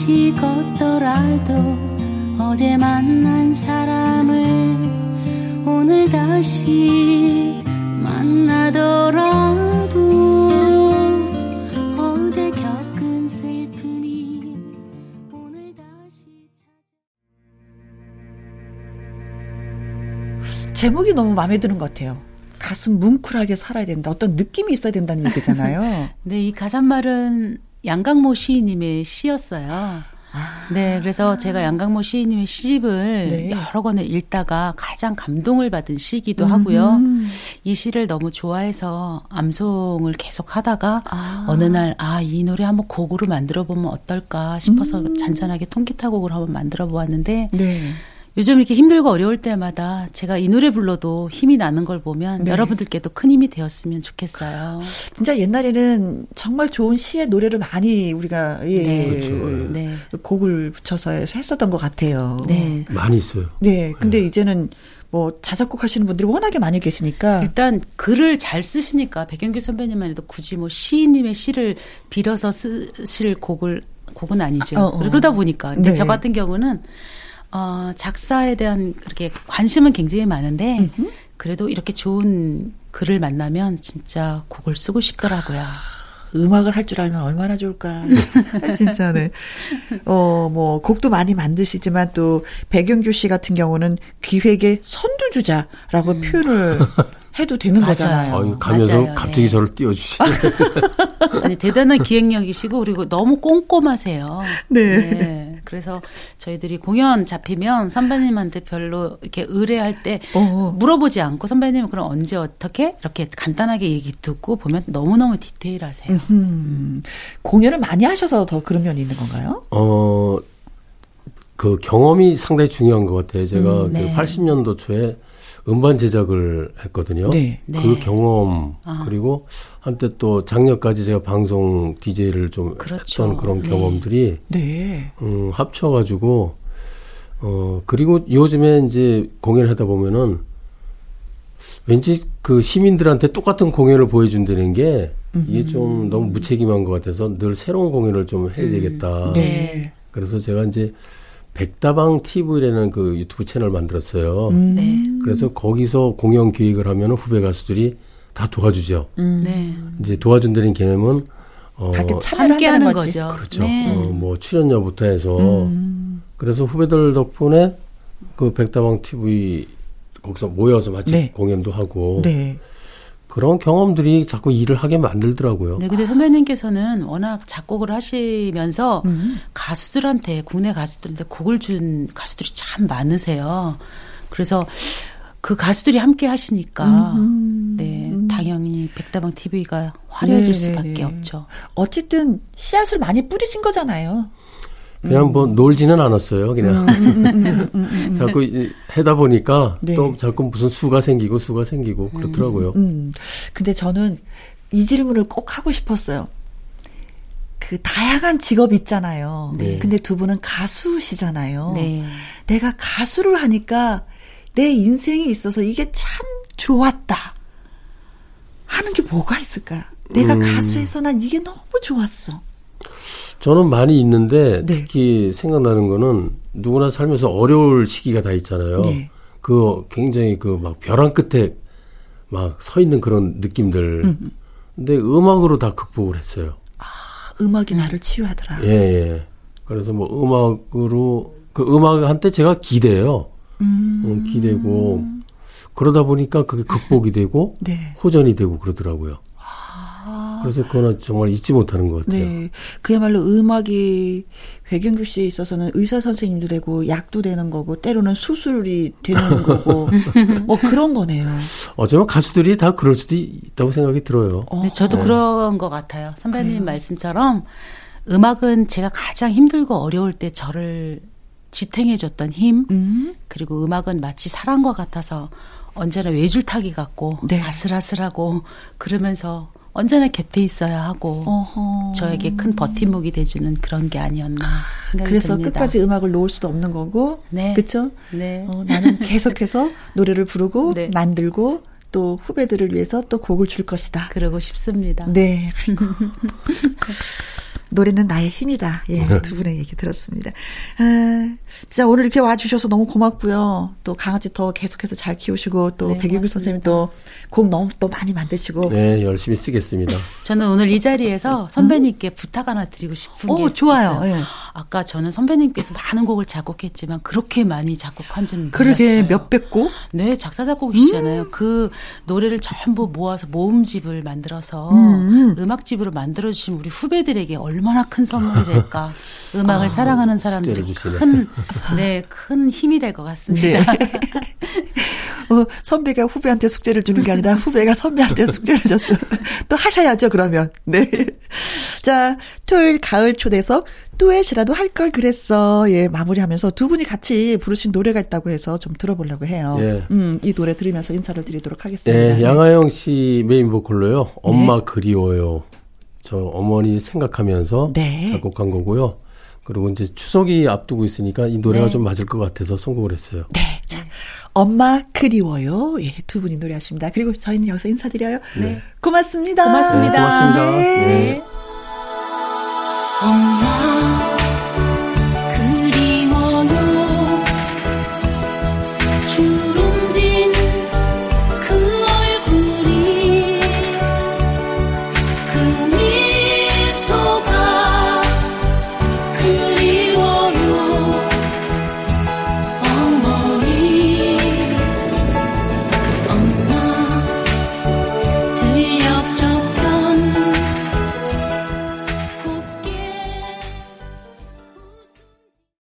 다시 걷더라도 어제 만난 사람을 오늘 다시 만나더라도 어제 겪은 슬픔이 오늘 다시 제목이 너무 마음에 드는 것 같아요. 가슴 뭉클하게 살아야 된다. 어떤 느낌이 있어야 된다는 얘기잖아요. 네, 이 가사말은 양강모 시인님의 시였어요. 네, 그래서 제가 양강모 시인님의 시집을 네. 여러 권을 읽다가 가장 감동을 받은 시기도 하고요. 이 시를 너무 좋아해서 암송을 계속 하다가 아. 어느 날, 아, 이 노래 한번 곡으로 만들어 보면 어떨까 싶어서 잔잔하게 통기타 곡을 한번 만들어 보았는데 네. 요즘 이렇게 힘들고 어려울 때마다 제가 이 노래 불러도 힘이 나는 걸 보면 네. 여러분들께도 큰 힘이 되었으면 좋겠어요. 진짜 옛날에는 정말 좋은 시의 노래를 많이 우리가 예, 네. 그렇죠. 예. 네. 곡을 붙여서 했었던 것 같아요. 네. 많이 있어요. 네. 근데 이제는 뭐 자작곡 하시는 분들이 워낙에 많이 계시니까 일단 글을 잘 쓰시니까 백영규 선배님만 해도 굳이 뭐 시인님의 시를 빌어서 쓰실 곡을 곡은 아니죠. 어, 어. 그러다 보니까 근데 네. 저 같은 경우는 어 작사에 대한 그렇게 관심은 굉장히 많은데 그래도 이렇게 좋은 글을 만나면 진짜 곡을 쓰고 싶더라고요. 음악을 할 줄 알면 얼마나 좋을까. 진짜, 네. 어, 뭐, 곡도 많이 만드시지만 또, 백영규 씨 같은 경우는 기획의 선두주자라고 표현을 해도 되는 맞아요. 거잖아요. 어, 이거 가면서 맞아요. 갑자기 네. 저를 띄워주시네. 아니 대단한 기획력이시고 그리고 너무 꼼꼼하세요. 네. 그래서 저희들이 공연 잡히면 선배님한테 별로 이렇게 의뢰할 때 어. 물어보지 않고 선배님은 그럼 언제 어떻게 이렇게 간단하게 얘기 듣고 보면 너무너무 디테일하세요. 음, 공연을 많이 하셔서 더 그런 면이 있는 건가요? 어, 그 경험이 상당히 중요한 것 같아요. 제가 음, 네. 그 80년도 초에 음반 제작을 했거든요. 네. 그 네. 경험 아. 그리고 한때 또 작년까지 제가 방송 DJ를 좀 그렇죠. 했던 그런 네. 경험들이 네. 음, 합쳐 가지고 어 그리고 요즘에 이제 공연을 하다 보면은 왠지 그 시민들한테 똑같은 공연을 보여준다는 게 이게 좀 너무 무책임한 것 같아서 늘 새로운 공연을 좀 해야 되겠다. 네. 그래서 제가 이제 백다방 TV라는 그 유튜브 채널 만들었어요. 네. 그래서 거기서 공연 기획을 하면 후배 가수들이 다 도와주죠. 네. 이제 도와준다는 개념은 어, 같은 함께 하는 거지. 거죠. 그렇죠. 네. 어, 뭐 출연료부터 해서 그래서 후배들 덕분에 그 백다방 TV 거기서 모여서 같이 네. 공연도 하고 네. 그런 경험들이 자꾸 일을 하게 만들더라고요. 네, 근데 선배님께서는 워낙 작곡을 하시면서 가수들한테 국내 가수들한테 곡을 준 가수들이 참 많으세요. 그래서 그 가수들이 함께 하시니까 네 당연히 백다방 TV가 화려해질 네, 수밖에 네, 네. 없죠. 어쨌든 씨앗을 많이 뿌리신 거잖아요. 그냥 뭐 놀지는 않았어요. 그냥 자꾸 이- 하다 보니까 네. 또 자꾸 무슨 수가 생기고 수가 생기고 그렇더라고요. 음. 근데 저는 이 질문을 꼭 하고 싶었어요. 그 다양한 직업이 있잖아요. 네. 근데 두 분은 가수시잖아요. 네. 내가 가수를 하니까 내 인생에 있어서 이게 참 좋았다. 하는 게 뭐가 있을까? 내가 음. 가수에서 난 이게 너무 좋았어. 저는 많이 있는데 네. 특히 생각나는 거는 누구나 살면서 어려울 시기가 다 있잖아요. 네. 그 굉장히 그 막 벼랑 끝에 막 서 있는 그런 느낌들. 근데 음악으로 다 극복을 했어요. 음악이 나를 치유하더라. 예, 예. 그래서 뭐 음악으로 그 음악한테 제가 기대요. 음, 기대고 그러다 보니까 그게 극복이 되고 네. 호전이 되고 그러더라고요. 그래서 그거는 정말 잊지 못하는 것 같아요. 네. 그야말로 음악이 백영규 씨에 있어서는 의사 선생님도 되고 약도 되는 거고 때로는 수술이 되는 거고 뭐 그런 거네요. 어쩌면 가수들이 다 그럴 수도 있다고 생각이 들어요. 네, 저도 그런 것 같아요. 선배님 말씀처럼 음악은 제가 가장 힘들고 어려울 때 저를 지탱해줬던 힘, 음. 그리고 음악은 마치 사랑과 같아서 언제나 외줄타기 같고 네. 아슬아슬하고 그러면서 언제나 곁에 있어야 하고 어허. 저에게 큰 버팀목이 돼주는 그런 게 아니었나 생각이 그래서 듭니다. 끝까지 음악을 놓을 수도 없는 거고, 네. 그렇죠? 네. 어, 나는 계속해서 노래를 부르고 네. 만들고 또 후배들을 위해서 또 곡을 줄 것이다. 그러고 싶습니다. 네. 아이고. 노래는 나의 힘이다. 예, 두 분의 얘기 들었습니다. 아, 진짜 오늘 이렇게 와주셔서 너무 고맙고요. 또 강아지 더 계속해서 잘 키우시고 또 네, 백유규 고맙습니다. 선생님 또곡 너무 또 많이 만드시고. 네, 열심히 쓰겠습니다. 저는 오늘 이 자리에서 선배님께 부탁 하나 드리고 싶은 어, 게 좋아요. 예. 아까 저는 선배님께서 많은 곡을 작곡했지만 그렇게 많이 작곡한 줄은 그러게 몰랐어요. 몇백 곡? 네, 작사 작곡이시잖아요. 그 노래를 전부 모아서 모음집을 만들어서 음. 음악집으로 만들어 주신 우리 후배들에게 얼 마나 큰 선물이 될까? 음악을 사랑하는 사람들이. 큰 네, 큰 힘이 될 것 같습니다. 네. 어, 선배가 후배한테 숙제를 주는 게 아니라 후배가 선배한테 숙제를 줬어. 또 하셔야죠, 그러면. 네. 자, 토요일 가을 초대석 듀엣이라도 할 걸 그랬어. 예, 마무리하면서 두 분이 같이 부르신 노래가 있다고 해서 좀 들어보려고 해요. 예. 음, 이 노래 들으면서 인사를 드리도록 하겠습니다. 네, 양하영 씨 메인 보컬로요. 네. 엄마 그리워요. 저 어머니 생각하면서 네. 작곡한 거고요. 그리고 이제 추석이 앞두고 있으니까 이 노래가 네. 좀 맞을 것 같아서 선곡을 했어요. 네, 자, 엄마 그리워요. 예, 두 분이 노래하십니다. 그리고 저희는 여기서 인사드려요. 네. 고맙습니다. 고맙습니다. 네, 고맙습니다. 네. 네.